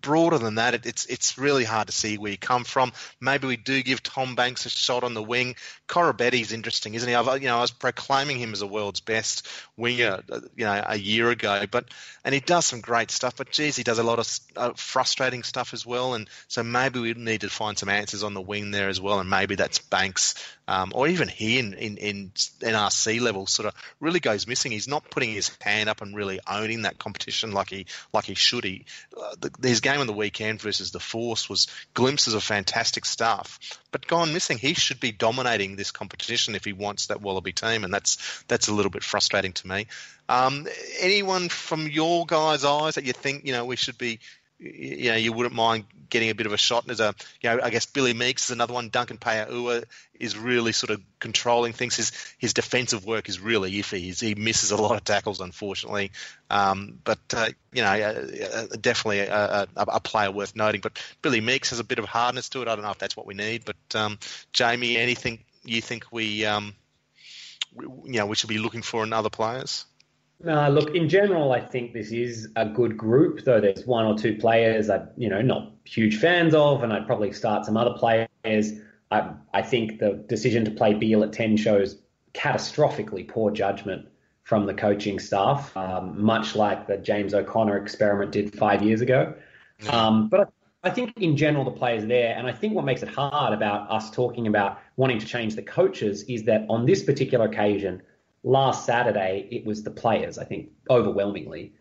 broader than that, it, it's it's really hard to see where you come from. Maybe we do give Tom Banks a shot on the wing. Koroibete's interesting, isn't he? I've, you know, I was proclaiming him as the world's best winger, uh, you know, a year ago, but and he does some great stuff. But geez, he does a lot of uh, frustrating stuff as well. And so maybe we need to find some answers on the wing there as well. And maybe that's Banks um, or even he in, in, in NRC level sort of really goes missing. He's not putting his hand up and really owning that competition like he like he should. He uh, the, his game on the weekend versus the Force was glimpses of fantastic stuff, but gone missing. He should be dominating this competition if he wants that Wallaby team, and that's that's a little bit frustrating to me. Um, anyone from your guys' eyes that you think you know we should be you know, you wouldn't mind getting a bit of a shot. As a, you know, I guess Billy Meakes is another one. Duncan Paia'aua is really sort of controlling things. His his defensive work is really iffy. He's, he misses a lot of tackles, unfortunately. Um, but uh, you know, uh, uh, definitely a, a, a, player worth noting. But Billy Meakes has a bit of hardness to it. I don't know if that's what we need. But um, Jamie, anything you think we, um, we, you know, we should be looking for in other players? No, look, in general, I think this is a good group, though there's one or two players I'm, you know, not huge fans of, and I'd probably start some other players. I, I think the decision to play Beale at 10 shows catastrophically poor judgment from the coaching staff, um, much like the James O'Connor experiment did five years ago. Um, but I, I think in general, the players are there, and I think what makes it hard about us talking about wanting to change the coaches is that on this particular occasion, last Saturday, it was the players, I think, overwhelmingly,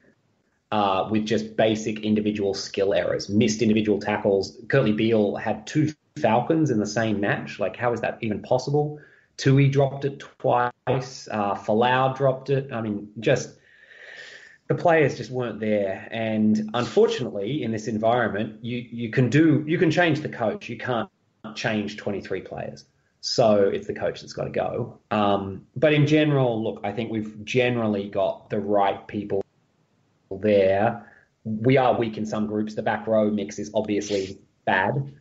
uh, with just basic individual skill errors, missed individual tackles. Kurtley Beale had two Falcons in the same match. Like, how is that even possible? Tui dropped it twice. Uh, Folau dropped it. I mean, just the players just weren't there. And unfortunately, in this environment, you you can do you can change the coach. You can't change 23 players. So it's the coach that's got to go. Um, but in general, look, I think we've generally got the right people there. We are weak in some groups. The back row mix is obviously bad.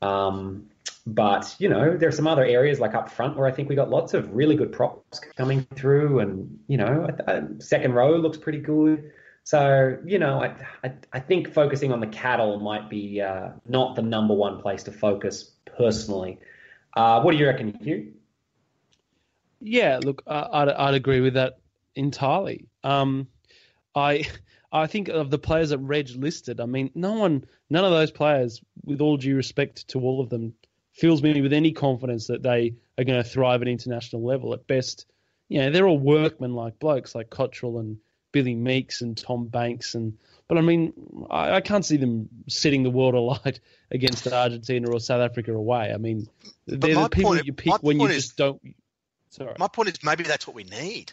Um, but, you know, there are some other areas like up front where I think we got lots of really good props coming through. And, you know, second row looks pretty good. So, you know, I, I, I think focusing on the cattle might be uh, not the number one place to focus personally. Uh, what do you reckon, Hugh? Yeah, look, I'd, I'd agree with that entirely. Um, I I think of the players that Reg listed. I mean, no one, none of those players, with all due respect to all of them, fills me with any confidence that they are going to thrive at international level. At best, you know, they're all workmen like blokes like Cottrell and Billy Meakes and Tom Banks and but I mean I, I, can't see them setting the world alight [laughs] against Argentina or South Africa away. I mean they're the people point, you pick when you is, just don't. Sorry. My point is maybe that's what we need.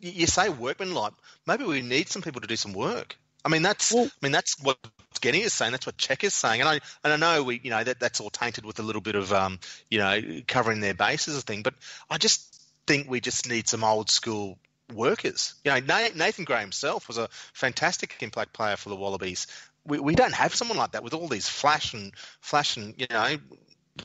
You, you say workmen like maybe we need some people to do some work. I mean that's well, I mean that's what Genny is saying. That's what Czech is saying. And I and I know we you know that that's all tainted with a little bit of um you know covering their bases or thing. But I just think we just need some old school workers. You know, Nathan Grey himself was a fantastic impact player for the Wallabies. We, we don't have someone like that with all these flash and flash and you know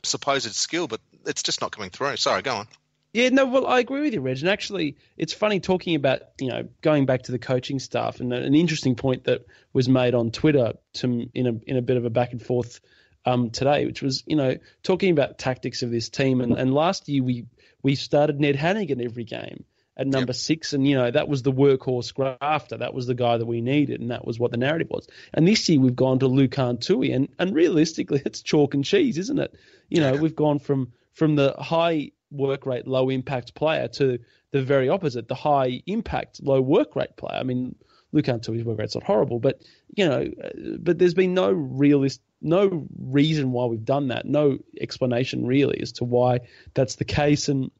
supposed skill, but it's just not coming through. Sorry, go on. Yeah, no, well, I agree with you, Reg. And actually, it's funny talking about, you know, going back to the coaching staff and an interesting point that was made on Twitter to, in a in a bit of a back and forth um, today, which was, you know, talking about tactics of this team. And, and last year we we started Ned Hanigan every game at number yep. six, and you know that was the workhorse grafter. That was the guy that we needed, and that was what the narrative was. And this year we've gone to Lukhan Tui, and and realistically, [laughs] it's chalk and cheese, isn't it? You know, we've gone from from the high work rate, low impact player to the very opposite, the high impact, low work rate player. I mean, Lukhan Tui's work rate's not horrible, but you know, uh, but there's been no realist, no reason why we've done that, no explanation really as to why that's the case, and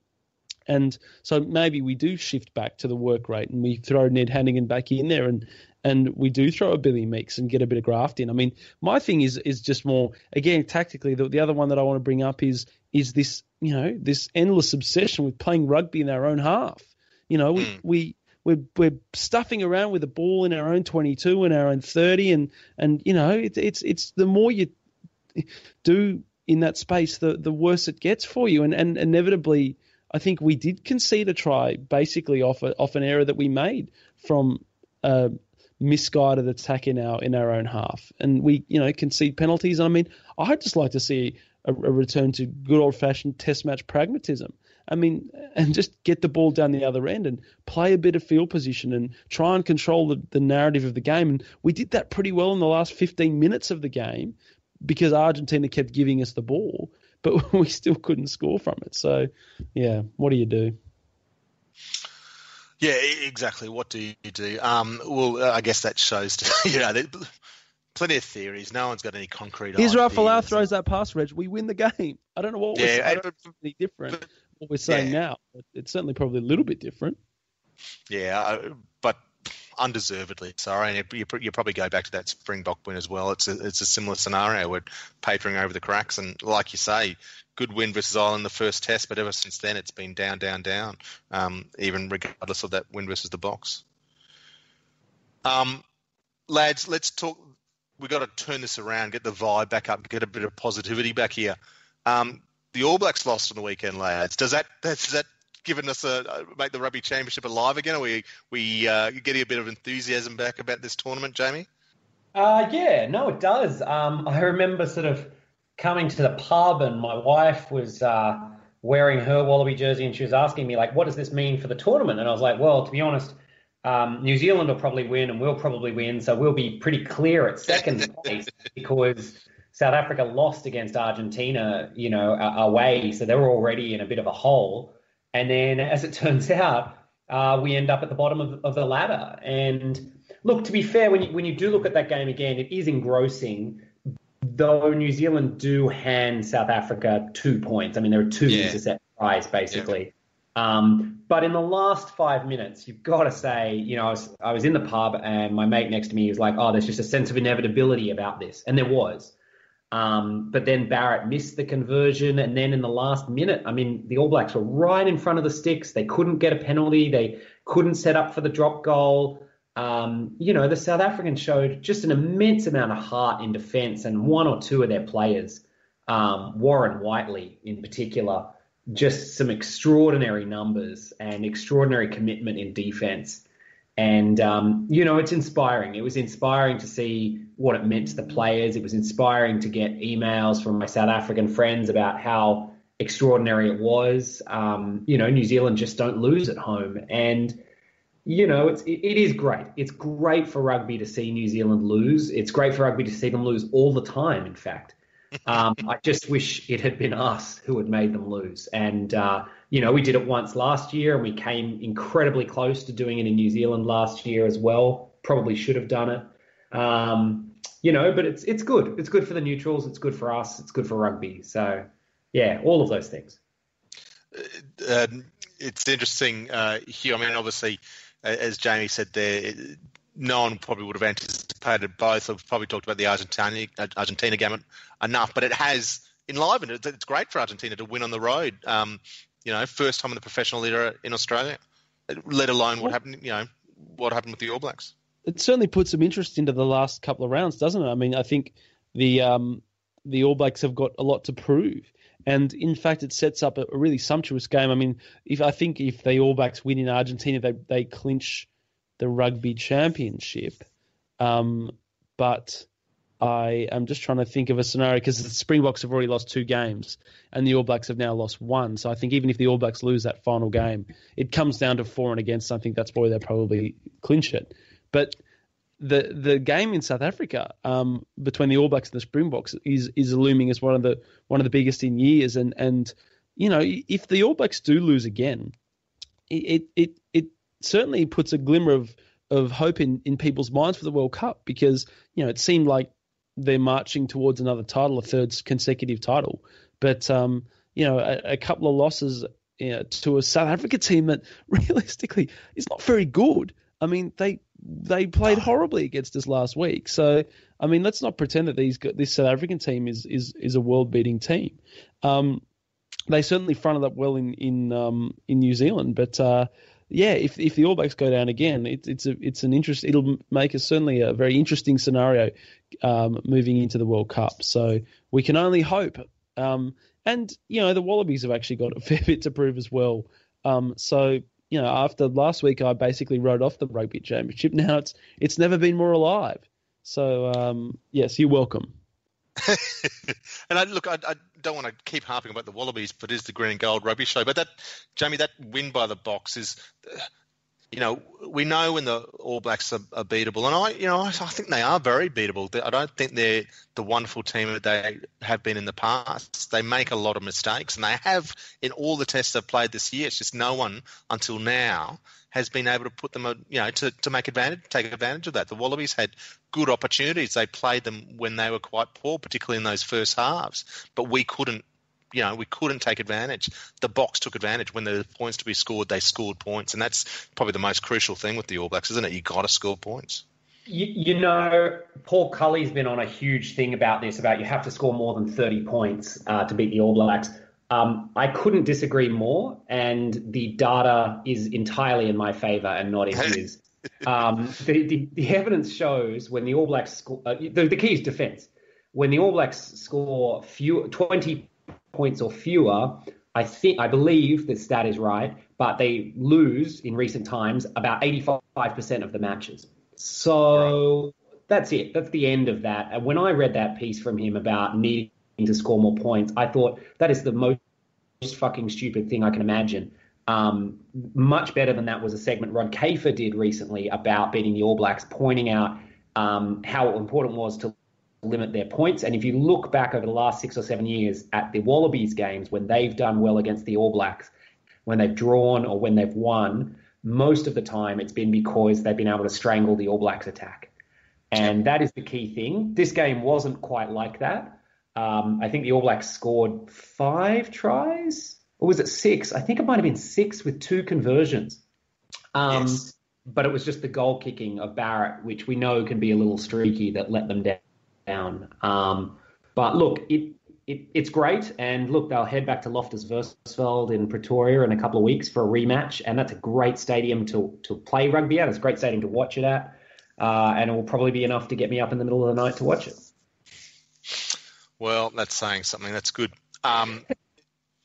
and so maybe we do shift back to the work rate and we throw Ned Hanigan back in there and and we do throw a Billy Meakes and get a bit of graft in. I mean, my thing is is just more again tactically. The, the other one that I want to bring up is is this you know this endless obsession with playing rugby in our own half. You know, we mm. we we're we're stuffing around with the ball in our own 22 and our own 30, and and you know it's it's it's the more you do in that space, the the worse it gets for you, and and inevitably I think we did concede a try basically off a, off an error that we made from a misguided attack in our in our own half, and we you know concede penalties. I mean, I'd just like to see a, a return to good old fashioned Test match pragmatism. I mean, and just get the ball down the other end and play a bit of field position and try and control the, the narrative of the game. And we did that pretty well in the last 15 minutes of the game because Argentina kept giving us the ball but [laughs] we still couldn't score from it. So, yeah, what do you do? Yeah, exactly. What do you do? Um, well, I guess that shows, to, [laughs] you know, plenty of theories. No one's got any concrete. Israel Folau throws that pass, Reg. We win the game. [laughs] I don't know what yeah, we're, I any different. But, what we're saying yeah. now, it's certainly probably a little bit different. Yeah, but undeservedly sorry. And you, you probably go back to that Springbok win as well. It's a, it's a similar scenario. We're papering over the cracks, and like you say, good win versus Ireland the first test, but ever since then it's been down, down, down. Um, even regardless of that win versus the Boks. Um, lads, let's talk. We've got to turn this around, get the vibe back up, get a bit of positivity back here. Um, the All Blacks lost on the weekend, lads. Does that does that given us a make the rugby championship alive again? Are we we uh, getting a bit of enthusiasm back about this tournament, Jamie? Uh, yeah, no, it does. Um, I remember sort of coming to the pub and my wife was uh, wearing her Wallaby jersey and she was asking me like, "What does this mean for the tournament?" And I was like, "Well, to be honest." Um, New Zealand will probably win and we'll probably win, so we'll be pretty clear at second [laughs] place because South Africa lost against Argentina, you know, away, so they were already in a bit of a hole. And then, as it [laughs] turns out, uh, we end up at the bottom of, of the ladder. And look, to be fair, when you, when you do look at that game again, it is engrossing. Though New Zealand do hand South Africa two points. I mean, there are two yeah. intercept tries basically. Yeah. Um, but in the last five minutes, you've got to say, you know, I was, I was in the pub and my mate next to me was like, oh, there's just a sense of inevitability about this. And there was. Um, but then Barrett missed the conversion. And then in the last minute, I mean, the All Blacks were right in front of the sticks. They couldn't get a penalty. They couldn't set up for the drop goal. Um, you know, the South Africans showed just an immense amount of heart in defence, and one or two of their players, um, Warren Whiteley in particular, just some extraordinary numbers and extraordinary commitment in defence. And, um, you know, it's inspiring. It was inspiring to see what it meant to the players. It was inspiring to get emails from my South African friends about how extraordinary it was. Um, you know, New Zealand just don't lose at home. And, you know, it's, it, it is great. It's great for rugby to see New Zealand lose. It's great for rugby to see them lose all the time, in fact. [laughs] Um, I just wish it had been us who had made them lose. And, uh, you know, we did it once last year and we came incredibly close to doing it in New Zealand last year as well. Probably should have done it. Um, you know, but it's it's good. It's good for the neutrals. It's good for us. It's good for rugby. So, yeah, all of those things. Uh, um, it's interesting, uh, Hugh. I mean, obviously, as Jamie said there, no one probably would have anticipated both. I've probably talked about the Argentina Argentina gamut enough, but it has enlivened it. It's great for Argentina to win on the road. Um, you know, first time in the professional era in Australia, let alone what happened. You know, what happened with the All Blacks. It certainly put some interest into the last couple of rounds, doesn't it? I mean, I think the um, the All Blacks have got a lot to prove. And in fact, it sets up a, a really sumptuous game. I mean, if I think if the All Blacks win in Argentina, they they clinch the rugby championship. Um, but I am just trying to think of a scenario because the Springboks have already lost two games and the All Blacks have now lost one. So I think even if the All Blacks lose that final game, it comes down to for and against. I think that's why they'll probably clinch it. But the the game in South Africa um, between the All Blacks and the Springboks is is looming as one of the one of the biggest in years. And and you know if the All Blacks do lose again, it it it certainly puts a glimmer of of hope in, in people's minds for the World Cup because you know it seemed like they're marching towards another title, a third consecutive title. But um, you know, a, a, couple of losses you know, to a South Africa team that [laughs] realistically is not very good. I mean, they they played horribly against us last week. So I mean, let's not pretend that these this South African team is is is a world beating team. Um, they certainly fronted up well in in um, in New Zealand, but uh, yeah, if if the All Blacks go down again, it, it's a it's an interest. It'll make a certainly a very interesting scenario um, moving into the World Cup. So we can only hope. Um, and you know the Wallabies have actually got a [laughs] fair bit to prove as well. Um, so you know after last week, I basically wrote off the rugby championship. [laughs] Now it's it's never been more alive. So um, yes, you're welcome. [laughs] and I, look, I, I, don't want to keep harping about the Wallabies, but it is the green and gold rugby show. But that, Jamie, that win by the Boks is, you know, we know when the All Blacks are, are beatable, and I, you know, I, I, think they are very beatable. I don't think they're the wonderful team that they have been in the past. They make a lot of mistakes, and they have in all the tests they've played this year. It's just no one until now has been able to put them, you know, to, to make advantage, take advantage of that. The Wallabies had good opportunities. They played them when they were quite poor, particularly in those first halves, but we couldn't. You know, we couldn't take advantage. The Boks took advantage. When there were points to be scored, they scored points, and that's probably the most crucial thing with the All Blacks, isn't it? You got to score points. You, you, know, Paul Cully's been on a huge thing about this, about you have to score more than 30 points uh, to beat the All Blacks. Um, I couldn't disagree more, and the data is entirely in my favour and not in his. Um, the, the, the, evidence shows when the All Blacks score, uh, the, the key is defence. When the All Blacks score few, 20 points or fewer, I think I believe the stat is right, but they lose in recent times about 85% of the matches. So that's it. That's the end of that. And when I read that piece from him about needing to score more points. I thought that is the most fucking stupid thing I can imagine. Um, much better than that was a segment Rod Kafer did recently about beating the All Blacks, pointing out um, how important it was to limit their points. And if you look back over the last six or seven years at the Wallabies games when they've done well against the All Blacks, when they've drawn or when they've won, most of the time it's been because they've been able to strangle the All Blacks attack. And that is the key thing. This game wasn't quite like that. Um, I think the All Blacks scored five tries, or was it six? I think it might have been six with two conversions. Um, yes. But it was just the goal kicking of Barrett, which we know can be a little streaky, that let them down. Um, but look, it, it, it's great. And look, they'll head back to Loftus Versfeld in Pretoria in a couple of weeks for a rematch. And that's a great stadium to, to play rugby at. It's a great stadium to watch it at. Uh, and it will probably be enough to get me up in the middle of the night to watch it. Well, that's saying something. That's good. Um,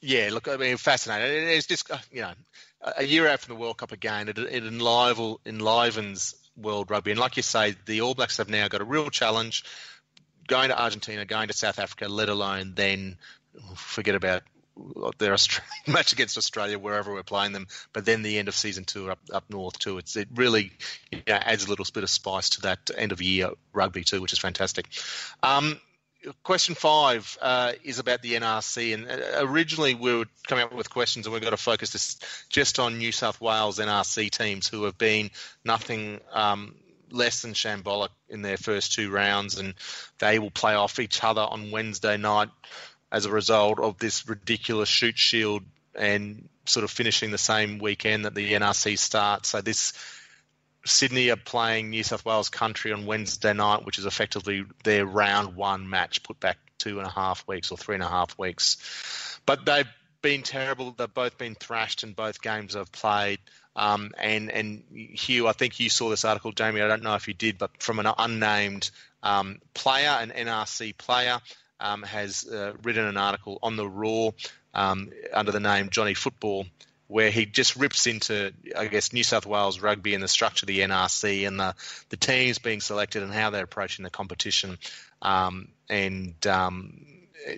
yeah, look, I mean, fascinating. It's just, uh, you know, a year out from the World Cup again, it, it enliven, enlivens world rugby. And like you say, the All Blacks have now got a real challenge going to Argentina, going to South Africa, let alone then forget about their Australian [laughs] match against Australia wherever we're playing them. But then the end of season two up up north too. It's it really you know, adds a little bit of spice to that end of year rugby too, which is fantastic. Um, question five uh, is about the NRC, and uh, originally we were coming up with questions, and we've got to focus this just on New South Wales NRC teams who have been nothing. Um, less than shambolic in their first two rounds, and they will play off each other on Wednesday night as a result of this ridiculous Shute Shield and sort of finishing the same weekend that the NRC starts. So this Sydney are playing New South Wales Country on Wednesday night, which is effectively their round one match put back two and a half weeks or three and a half weeks. But they've been terrible. They've both been thrashed in both games I've played. Um, and and Hugh, I think you saw this article, Jamie. I don't know if you did, but from an unnamed um, player, an NRC player, um, has uh, written an article on the Roar um, under the name Johnny Football, where he just rips into, I guess, New South Wales rugby and the structure of the NRC and the, the teams being selected and how they're approaching the competition. Um, and, um,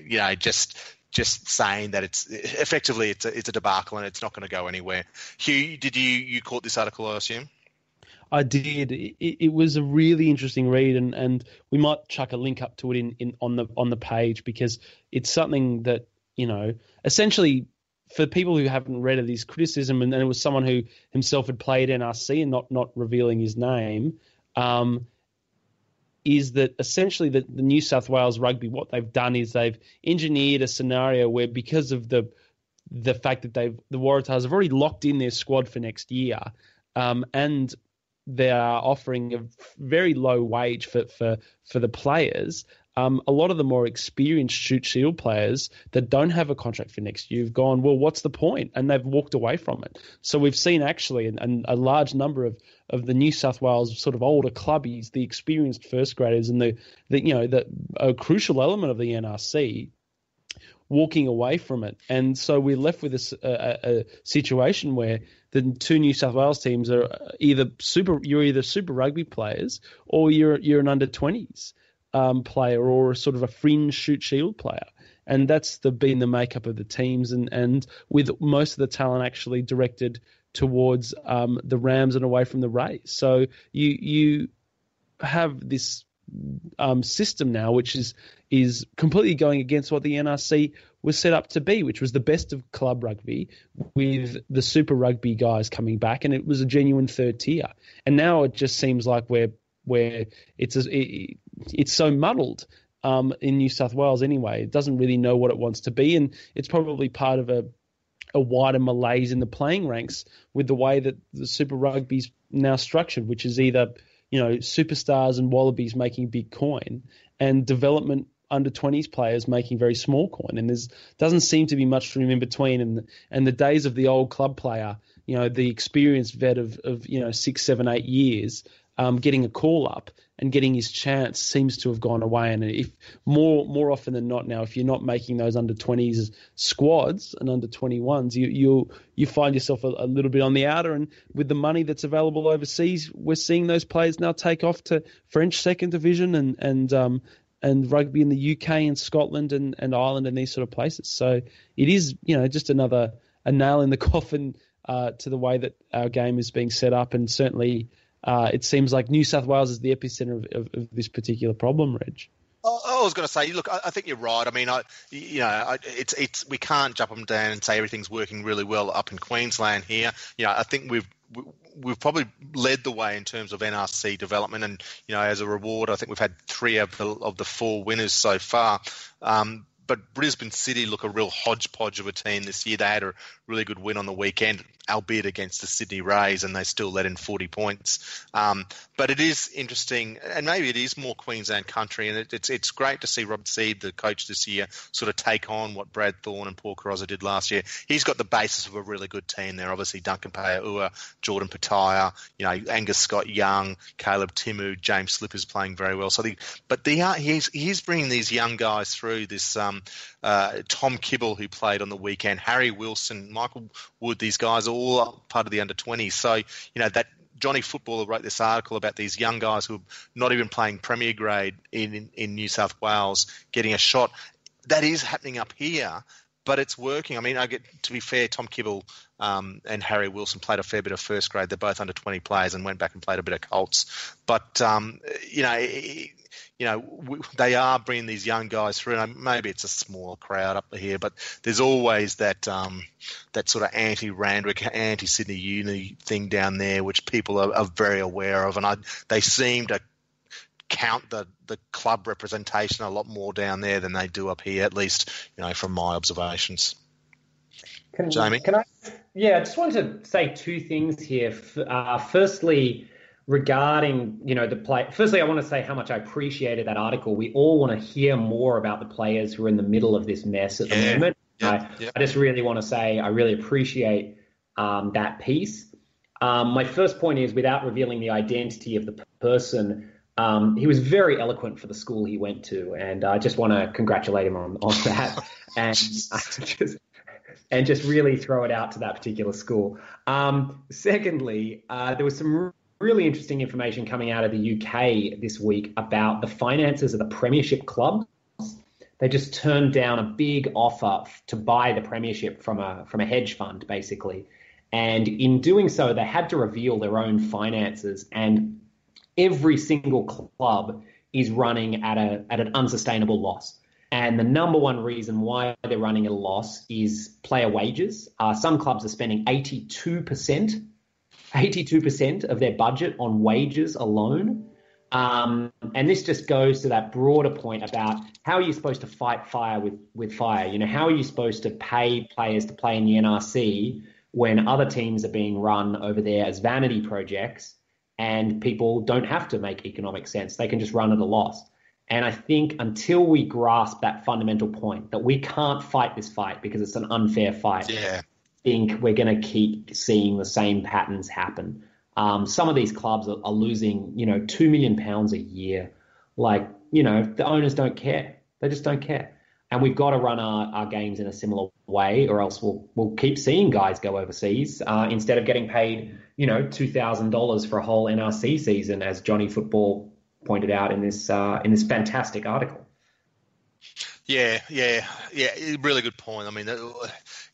you know, just just saying that it's effectively it's a, it's a debacle and it's not going to go anywhere. Hugh, did you you caught this article? I assume. I did. It, it, was a really interesting read, and, and we might chuck a link up to it in, in on the on the page because it's something that you know essentially for people who haven't read it, his criticism, and, and, it was someone who himself had played NRC and not not revealing his name, um, is that essentially the, the New South Wales Rugby what they've done is they've engineered a scenario where because of the the fact that they've the Waratahs have already locked in their squad for next year, um, and they are offering a very low wage for for for the players um, a lot of the more experienced Shute Shield players that don't have a contract for next year have gone, well, what's the point? And they've walked away from it. So we've seen actually an, a large number of, of the New South Wales sort of older clubbies, the experienced first graders, and the, the you know the a crucial element of the NRC walking away from it. And so we're left with a, a, a, situation where the two New South Wales teams are either super, you're either super rugby players or you're you're an under 20s um, player or a sort of a fringe Shute Shield player. And that's the, been the makeup of the teams, and, and with most of the talent actually directed towards um, the Rams and away from the Rays. So you you have this um, system now, which is is completely going against what the NRC was set up to be, which was the best of club rugby, with the Super Rugby guys coming back, and it was a genuine third tier. And now it just seems like we're where it's a, it, it's so muddled um, in New South Wales anyway. It doesn't really know what it wants to be, and it's probably part of a a wider malaise in the playing ranks with the way that the Super Rugby's now structured, which is either you know superstars and wallabies making big coin and development under 20s players making very small coin and there's doesn't seem to be much room in between and and the days of the old club player you know the experienced vet of of you know six seven eight years um, getting a call up and getting his chance seems to have gone away. And if more more often than not now, if you're not making those under 20s squads and under 21s, you you you find yourself a, a, little bit on the outer. And with the money that's available overseas, we're seeing those players now take off to French second division and and um, and rugby in the UK and Scotland and, and Ireland and these sort of places. So it is you know just another a nail in the [laughs] coffin uh, to the way that our game is being set up, and certainly uh, it seems like New South Wales is the epicenter of, of, of this particular problem, Reg. I was going to say, look, I, think you're right. I mean, I, you know, it's it's we can't jump them down and say everything's working really well up in Queensland here. You know, I think we've we've probably led the way in terms of NRC development, and you know, as a reward, I think we've had three of the of the four winners so far. Um, but Brisbane City look a real hodgepodge of a team this year. They had a really good win on the weekend, albeit against the Sydney Rays, and they still let in 40 points. Um, but it is interesting, and maybe it is more Queensland country, and it, it's it's great to see Rob Seed, the coach this year, sort of take on what Brad Thorn and Paul Carozza did last year. He's got the basis of a really good team there. Obviously, Duncan Paia'aua, Jordan Petaia, you know, Angus Scott Young, Caleb Timu, James Slipper's playing very well. So, but he's he's bringing these young guys through this. Um, um, uh, Tom Kibble, who played on the weekend, Harry Wilson, Michael Wood. These guys are all part of the under 20s. So you know that Johnny Footballer wrote this article about these young guys who are not even playing Premier grade in, in, in New South Wales getting a shot. That is happening up here, but it's working. I mean, I get to be fair, Tom Kibble um, and Harry Wilson played a fair bit of first grade. They're both under 20 players and went back and played a bit of Colts. But um, you know, you know, they are bringing these young guys through. And maybe it's a small crowd up here, but there's always that um, that sort of anti-Randwick, anti-Sydney Uni thing down there, which people are, are very aware of, and I, they seem to count the, the club representation a lot more down there than they do up here, at least you know from my observations. Can, Jamie, can I? Yeah, I just wanted to say two things here. Uh, firstly regarding you know the play firstly i want to say how much i appreciated that article. We all want to hear more about the players who are in the middle of this mess at the moment. Yeah, I, yeah. I just really want to say i really appreciate um, that piece. Um, my first point is without revealing the identity of the person um, he was very eloquent for the school he went to and i just want to congratulate him on, on [laughs] that. And just and just really throw it out to that particular school. Um, secondly, uh, there was some really interesting information coming out of the UK this week about the finances of the Premiership clubs. They just turned down a big offer to buy the Premiership from a from a hedge fund, basically, and in doing so, they had to reveal their own finances. And every single club is running at a at an unsustainable loss. And the number one reason why they're running at a loss is player wages. Uh, some clubs are spending 82%, 82% of their budget on wages alone. Um, and this just goes to that broader point about how are you supposed to fight fire with, with fire? You know, how are you supposed to pay players to play in the NRC when other teams are being run over there as vanity projects and people don't have to make economic sense? They can just run at a loss. And I think until we grasp that fundamental point that we can't fight this fight because it's an unfair fight, Yeah, think we're going to keep seeing the same patterns happen. Um, some of these clubs are, are losing, you know, two million pounds a year. Like, you know, the owners don't care. They just don't care. And we've got to run our, our games in a similar way, or else we'll we'll keep seeing guys go overseas uh, instead of getting paid, you know, two thousand dollars for a whole NRC season, as Johnny Football pointed out in this uh, in this fantastic article. Yeah, yeah, yeah. Really good point. I mean,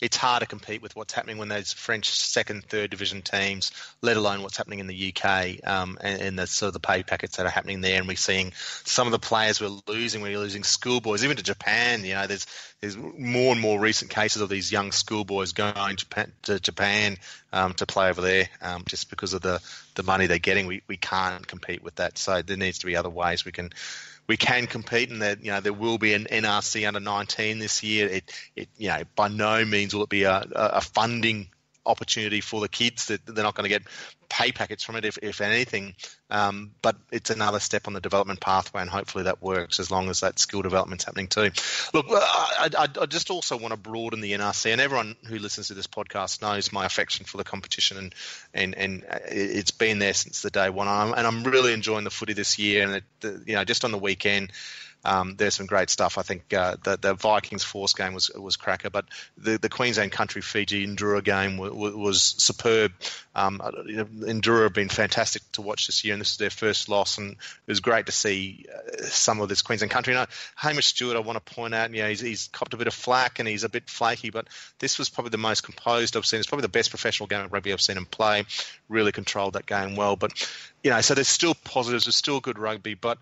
it's hard to compete with what's happening when those French second, third division teams, let alone what's happening in the UK um, and, and the sort of the pay packets that are happening there. And we're seeing some of the players we're losing. We're losing schoolboys, even to Japan. You know, there's there's more and more recent cases of these young schoolboys going to Japan, to, Japan um, to play over there um, just because of the the money they're getting. We we can't compete with that. So there needs to be other ways we can we can compete, and that you know there will be an NRC under 19 this year. It, it you know by no means will it be a, a funding opportunity for the kids that they're not going to get pay packets from it if, if anything. Um, but it's another step on the development pathway and hopefully that works as long as that skill development's happening too. Look I, I, I just also want to broaden the NRC and everyone who listens to this podcast knows my affection for the competition and and, and it's been there since the day one. And I'm, and I'm really enjoying the footy this year and it, you know just on the weekend um, there's some great stuff. I think uh, the, the Vikings Force game was was cracker, but the, the Queensland Country Fijian Drua game was, was superb. Um, Endura have been fantastic to watch this year, and this is their first loss, and it was great to see uh, some of this Queensland Country. Now, Hamish Stewart, I want to point out, you know, he's, he's copped a bit of flack and he's a bit flaky, but this was probably the most composed I've seen. It's probably the best professional game of rugby I've seen him play. Really controlled that game well, but you know, so there's still positives. There's still good rugby, but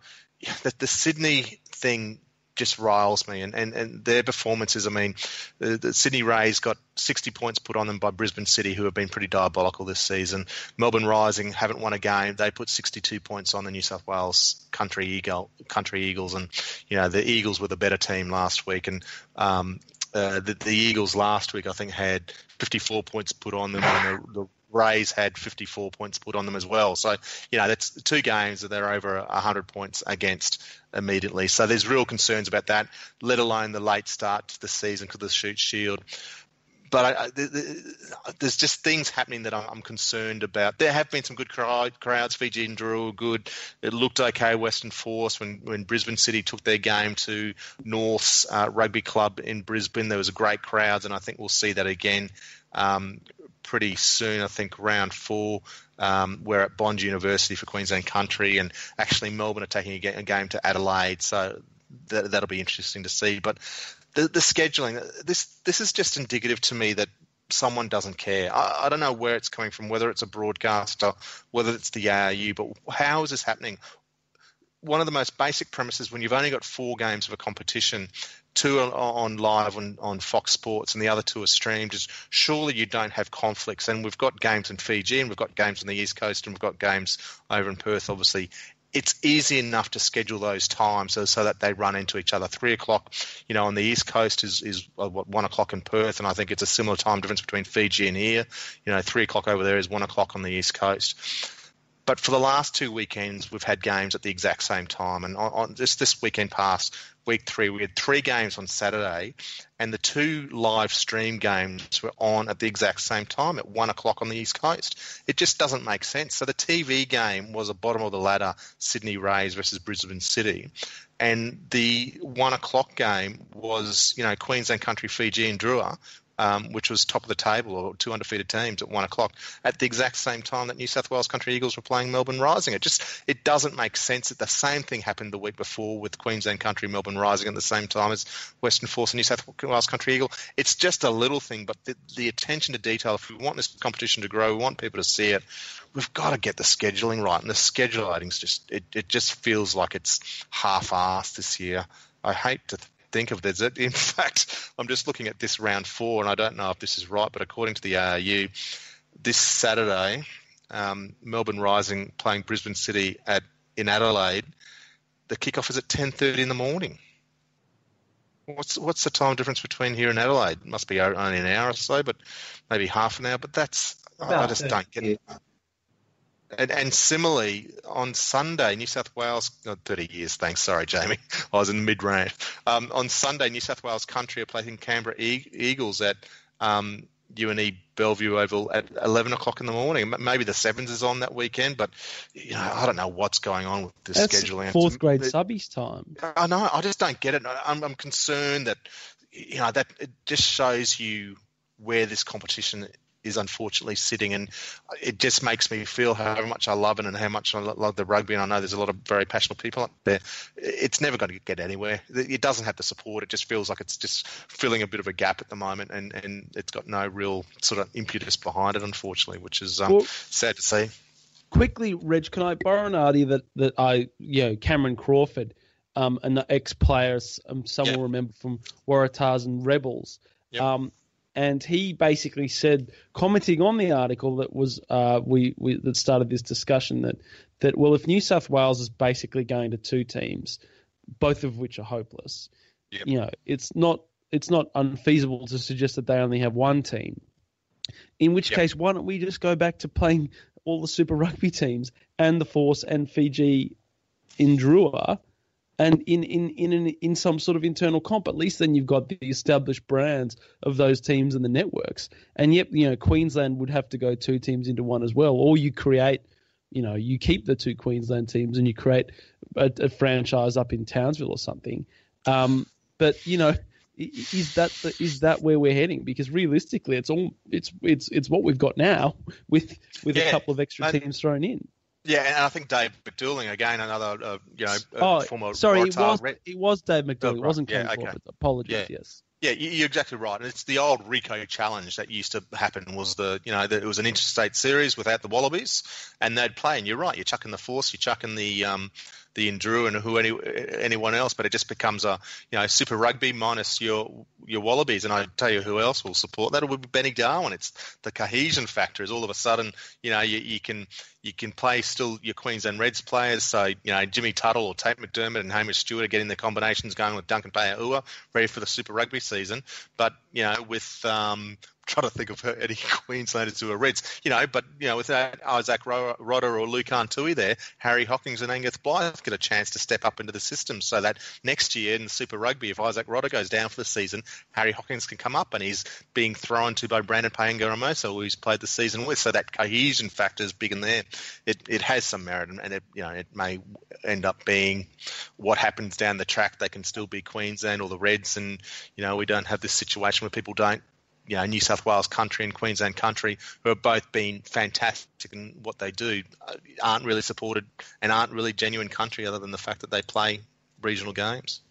the Sydney thing just riles me and, and, and their performances. I mean, the, the Sydney Rays got 60 points put on them by Brisbane City, who have been pretty diabolical this season. Melbourne Rising haven't won a game. They put 62 points on the New South Wales Country Eagle, Country Eagles, and you know the Eagles were the better team last week. And um, uh, the, the Eagles last week, I think, had 54 points put on them, and the, the Rays had 54 points put on them as well. So, you know, that's two games that they're over 100 points against immediately. So there's real concerns about that, let alone the late start to the season because of the Shute Shield. but I, I, there's just things happening that I'm, concerned about. There have been some good crowd, crowds. Fijian Drua were good. It looked okay. Western Force when, when Brisbane City took their game to North's uh, rugby club in Brisbane, there was a great crowds, and I think we'll see that again um, pretty soon. I think round four. Um, we're at Bond University for Queensland Country, and actually Melbourne are taking a, game to Adelaide, so that, that'll be interesting to see. But the, the scheduling, this this is just indicative to me that someone doesn't care. I, I, don't know where it's coming from, whether it's a broadcaster, whether it's the ARU, but how is this happening? One of the most basic premises when you've only got four games of a competition, two are on live on, on Fox Sports and the other two are streamed, is surely you don't have conflicts. And we've got games in Fiji and we've got games on the East Coast and we've got games over in Perth, obviously it's easy enough to schedule those times so, so that they run into each other. Three o'clock, you know, on the east coast is is uh, what one o'clock in Perth, and I think it's a similar time difference between Fiji and here. You know, three o'clock over there is one o'clock on the east coast. But for the last two weekends, we've had games at the exact same time, and on, on this this weekend past, week three, we had three games on Saturday, and the two live stream games were on at the exact same time at one o'clock on the East Coast. It just doesn't make sense. So the TV game was a bottom of the ladder Sydney Rays versus Brisbane City. And the one o'clock game was, you know, Queensland Country Fijian Drua, um, which was top of the table or two undefeated teams at one o'clock at the exact same time that New South Wales Country Eagles were playing Melbourne Rising. It just it doesn't make sense that the same thing happened the week before with Queensland Country Melbourne Rising at the same time as Western Force and New South Wales Country Eagle. It's just a little thing, but the, the attention to detail. If we want this competition to grow, we want people to see it. We've got to get the scheduling right, and the scheduling just it, it just feels like it's half-assed this year. I hate to think of this. In [laughs] fact, I'm just looking at this round four, and I don't know if this is right, but according to the ARU, this Saturday, um, Melbourne Rising playing Brisbane City at in Adelaide. The kickoff is at 10:30 in the morning. What's what's the time difference between here and Adelaide? It must be only an hour or so, but maybe half an hour. But that's I just don't get it. And, and, similarly, on Sunday, New South Wales, oh, 30 years, thanks, sorry, Jamie, [laughs] I was in mid range. Um, on Sunday, New South Wales Country are playing Canberra Eagles at um, UNE Bellevue Oval at 11 o'clock in the morning. Maybe the Sevens is on that weekend, but you know, I don't know what's going on with this That's scheduling. Fourth grade it, subbies time. I know, I just don't get it. I'm, I'm concerned that, you know, that it just shows you where this competition is unfortunately sitting, and it just makes me feel how much I love it and how much I love the rugby. And I know there's a lot of very passionate people up there. It's never going to get anywhere. It doesn't have the support. It just feels like it's just filling a bit of a gap at the moment, and, and it's got no real sort of impetus behind it, unfortunately, which is um, well, sad to see. Quickly, Reg, can I borrow an idea that that I, you know, Cameron Crawford, um, an ex-player, um, some will remember from Waratahs and Rebels. Yep. Um, and he basically said, commenting on the article that was uh, we, we that started this discussion that that well, if New South Wales is basically going to two teams, both of which are hopeless, yep. you know, it's not it's not unfeasible to suggest that they only have one team. In which yep. case, why don't we just go back to playing all the Super Rugby teams and the Force and Fiji in Drua? And in in in an, in some sort of internal comp. At least then you've got the established brands of those teams and the networks. And yet, you know, Queensland would have to go two teams into one as well, or you create. You know, you keep the two Queensland teams and you create a, a franchise up in Townsville or something. Um, but you know, is that the, is that where we're heading? Because realistically, it's all it's it's it's what we've got now with with yeah, a couple of extra teams thrown in. Yeah, and I think Dave McDooling again, another uh, you know oh, former. Sorry, it was it was Dave McDooling. It wasn't Ken yeah, okay. Apologies. Yeah. Yes. Yeah, you're exactly right. And it's the old Rico challenge that used to happen. Was the you know the, it was an interstate series without the Wallabies, and they'd play. And you're right. You're chucking the Force. You're chucking the um, the Indru and who any anyone else, but it just becomes a you know Super Rugby minus your your Wallabies. And I tell you who else will support that. It would be Benny Darwin. It's the cohesion factor. Is all of a sudden you know you, you can you can play still your Queensland Reds players. So you know Jimmy Tuttle or Tate McDermott and Hamish Stewart are getting the combinations going with Duncan Paia'ua, ready for the Super Rugby season. But you know with um, trying to think of her any [laughs] Queenslanders who are Reds, you know, but you know, without Isaac Rodda or Lukhan Tui there, Harry Hockings and Angus Blyth get a chance to step up into the system, so that next year in Super Rugby, if Isaac Rodda goes down for the season, Harry Hockings can come up and he's being thrown to by Brandon Paenga-Amosa, who he's played the season with, so that cohesion factor is big in there. It it has some merit, and it you know it may end up being what happens down the track. They can still be Queensland or the Reds, and you know we don't have this situation where people don't you know, New South Wales country and Queensland country, who have both been fantastic in what they do, uh, aren't really supported and aren't really genuine country other than the fact that they play regional games.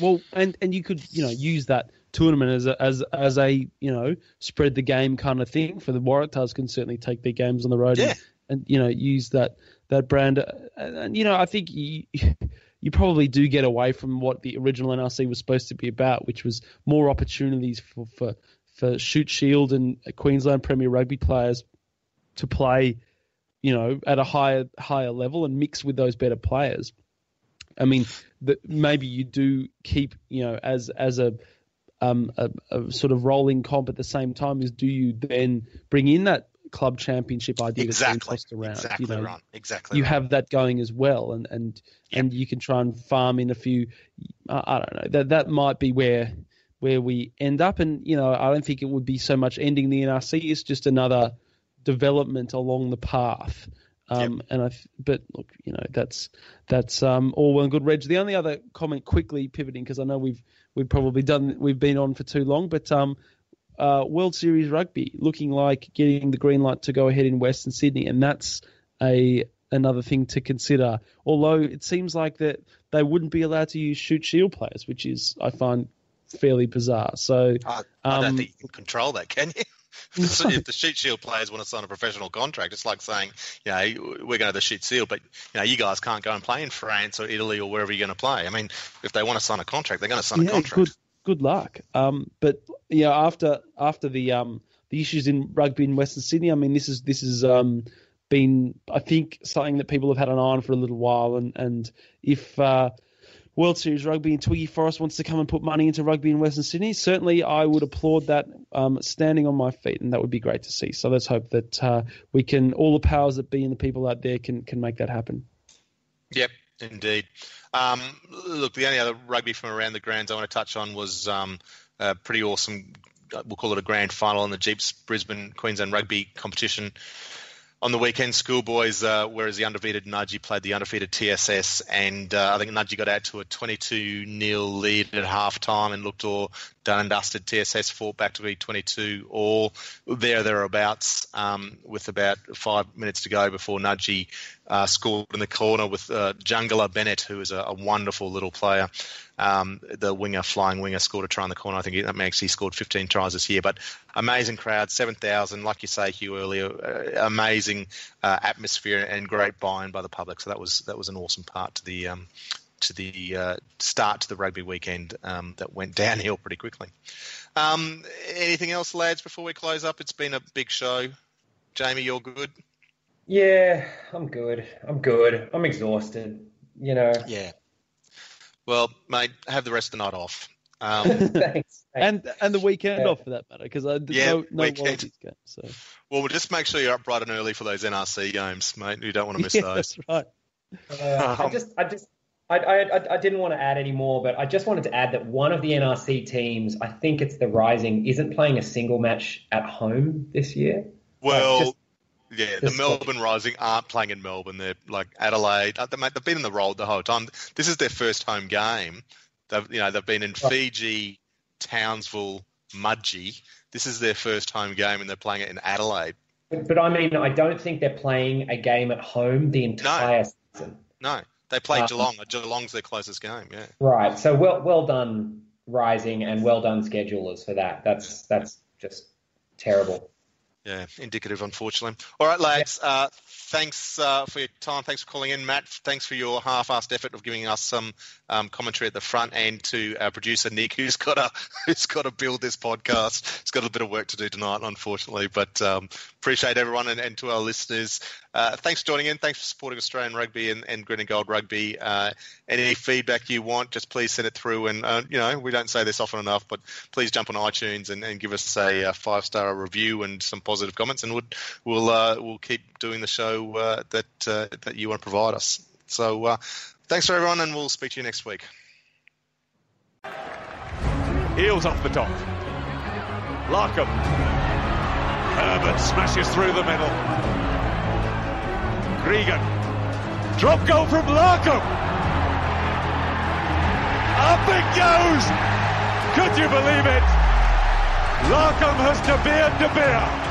Well, and, and you could you know use that tournament as a, as as a you know spread the game kind of thing for the Waratahs can certainly take their games on the road yeah. and, and you know use that that brand and, and you know I think you, [laughs] you probably do get away from what the original NRC was supposed to be about, which was more opportunities for for for Shute Shield and Queensland Premier Rugby players to play, you know, at a higher higher level and mix with those better players. I mean, that maybe you do keep, you know, as as a um, a, a, sort of rolling comp at the same time is do you then bring in that club championship idea exactly. that's being tossed around? Exactly you know, right. Exactly. You right. have that going as well, and and Yep. and you can try and farm in a few. I, I don't know that that might be where where we end up, and you know I don't think it would be so much ending the NRC. It's just another development along the path. Um, And I, but look, you know, that's that's um, all well and good. Reg, the only other comment, quickly pivoting because I know we've we've probably done we've been on for too long, but um, uh, World Series rugby looking like getting the green light to go ahead in Western Sydney, and that's a another thing to consider. Although it seems like that they wouldn't be allowed to use Shute Shield players, which is I find fairly bizarre. So I, I don't um, think you can control that, can you? [laughs] [laughs] if the- if the Shute Shield players want to sign a professional contract, it's like saying, you know, we're going to the Shute Shield, but you know, you guys can't go and play in France or Italy or wherever you're going to play. I mean, if they want to sign a contract, they're going to sign a contract. good good luck. Um, but yeah, after after the um the issues in rugby in Western Sydney, I mean, this is this is um been I think something that people have had an eye on for a little while, and and if uh, World Series Rugby and Twiggy Forrest wants to come and put money into rugby in Western Sydney, certainly I would applaud that. Um, standing on my feet, and that would be great to see. So let's hope that uh, we can all the powers that be and the people out there can can make that happen. Yep, indeed. Um, look, the only other rugby from around the grounds I want to touch on was um, a pretty awesome. We'll call it a grand final in the GPS Brisbane Queensland Rugby competition. On the weekend, schoolboys, uh, whereas the undefeated Nudgee played the undefeated TSS, and uh, I think Nudgee got out to a 22 0 lead at half time and looked all done and dusted. TSS fought back to be 22 all there thereabouts um, with about five minutes to go before Nudgee uh, scored in the corner with uh, Jungler Bennett, who is a, a wonderful little player. Um, the winger, flying winger, scored a try in the corner. I think that makes he scored 15 tries this year. But amazing crowd, 7,000, like you say, Hugh earlier, uh, amazing uh, atmosphere and great buy-in by the public. So that was that was an awesome part to the um, to the uh, start to the rugby weekend um, that went [laughs] downhill pretty quickly. Um, anything else, lads? Before we close up, it's been a big show. Jamie, you're good. Yeah, I'm good. I'm good. I'm exhausted. You know. Yeah. Well, mate, have the rest of the night off. [laughs] Um, Thanks. Thanks. And and the weekend Yeah. off for that matter, because I there's Yeah, no no weekend. Wallabies game. So well, we'll just make sure you're up bright and early for those NRC games, mate. You don't want to [laughs] miss yeah, those. that's right. Uh, I just, I just, I, I, I- I didn't want to add any more, but I just wanted to add that one of the NRC teams, I think it's the Rising, isn't playing a single match at home this year. Well, just- yeah, the Melbourne Rising aren't playing in Melbourne. They're like Adelaide. Uh, They've been in the role the whole time. This is their first home game. They've, you know, they've been in Fiji, Townsville, Mudgee. This is their first home game, and they're playing it in Adelaide. But, I mean, I don't think they're playing a game at home the entire season. No, they play Uh, Geelong. Geelong's their closest game. Yeah. Right. So well, well done, Rising, and well done, schedulers for that. That's that's just terrible. Yeah, indicative, unfortunately. All right, lads. Yeah. Uh, thanks uh, for your time. Thanks for calling in, Matt. Thanks for your half-assed effort of giving us some um, commentary at the front, and to our producer Nick, who's got to [laughs] who's got to build this podcast. He's got a bit of work to do tonight, unfortunately. But um, appreciate everyone, and, and, to our listeners, uh, thanks for joining in. Thanks for supporting Australian rugby and, and green and gold rugby. Uh, any feedback you want, just please send it through. And uh, you know, we don't say this often enough, but please jump on iTunes and, and give us a, a five-star review and some positive comments, and we'll we'll, uh, we'll keep doing the show uh, that that you want to provide us. So thanks for everyone, and we'll speak to you next week. Eales off the top. Larkham. Herbert smashes through the middle. Gregan. Drop goal from Larkham. Up it goes. Could you believe it? Larkham has De Beer De Beer.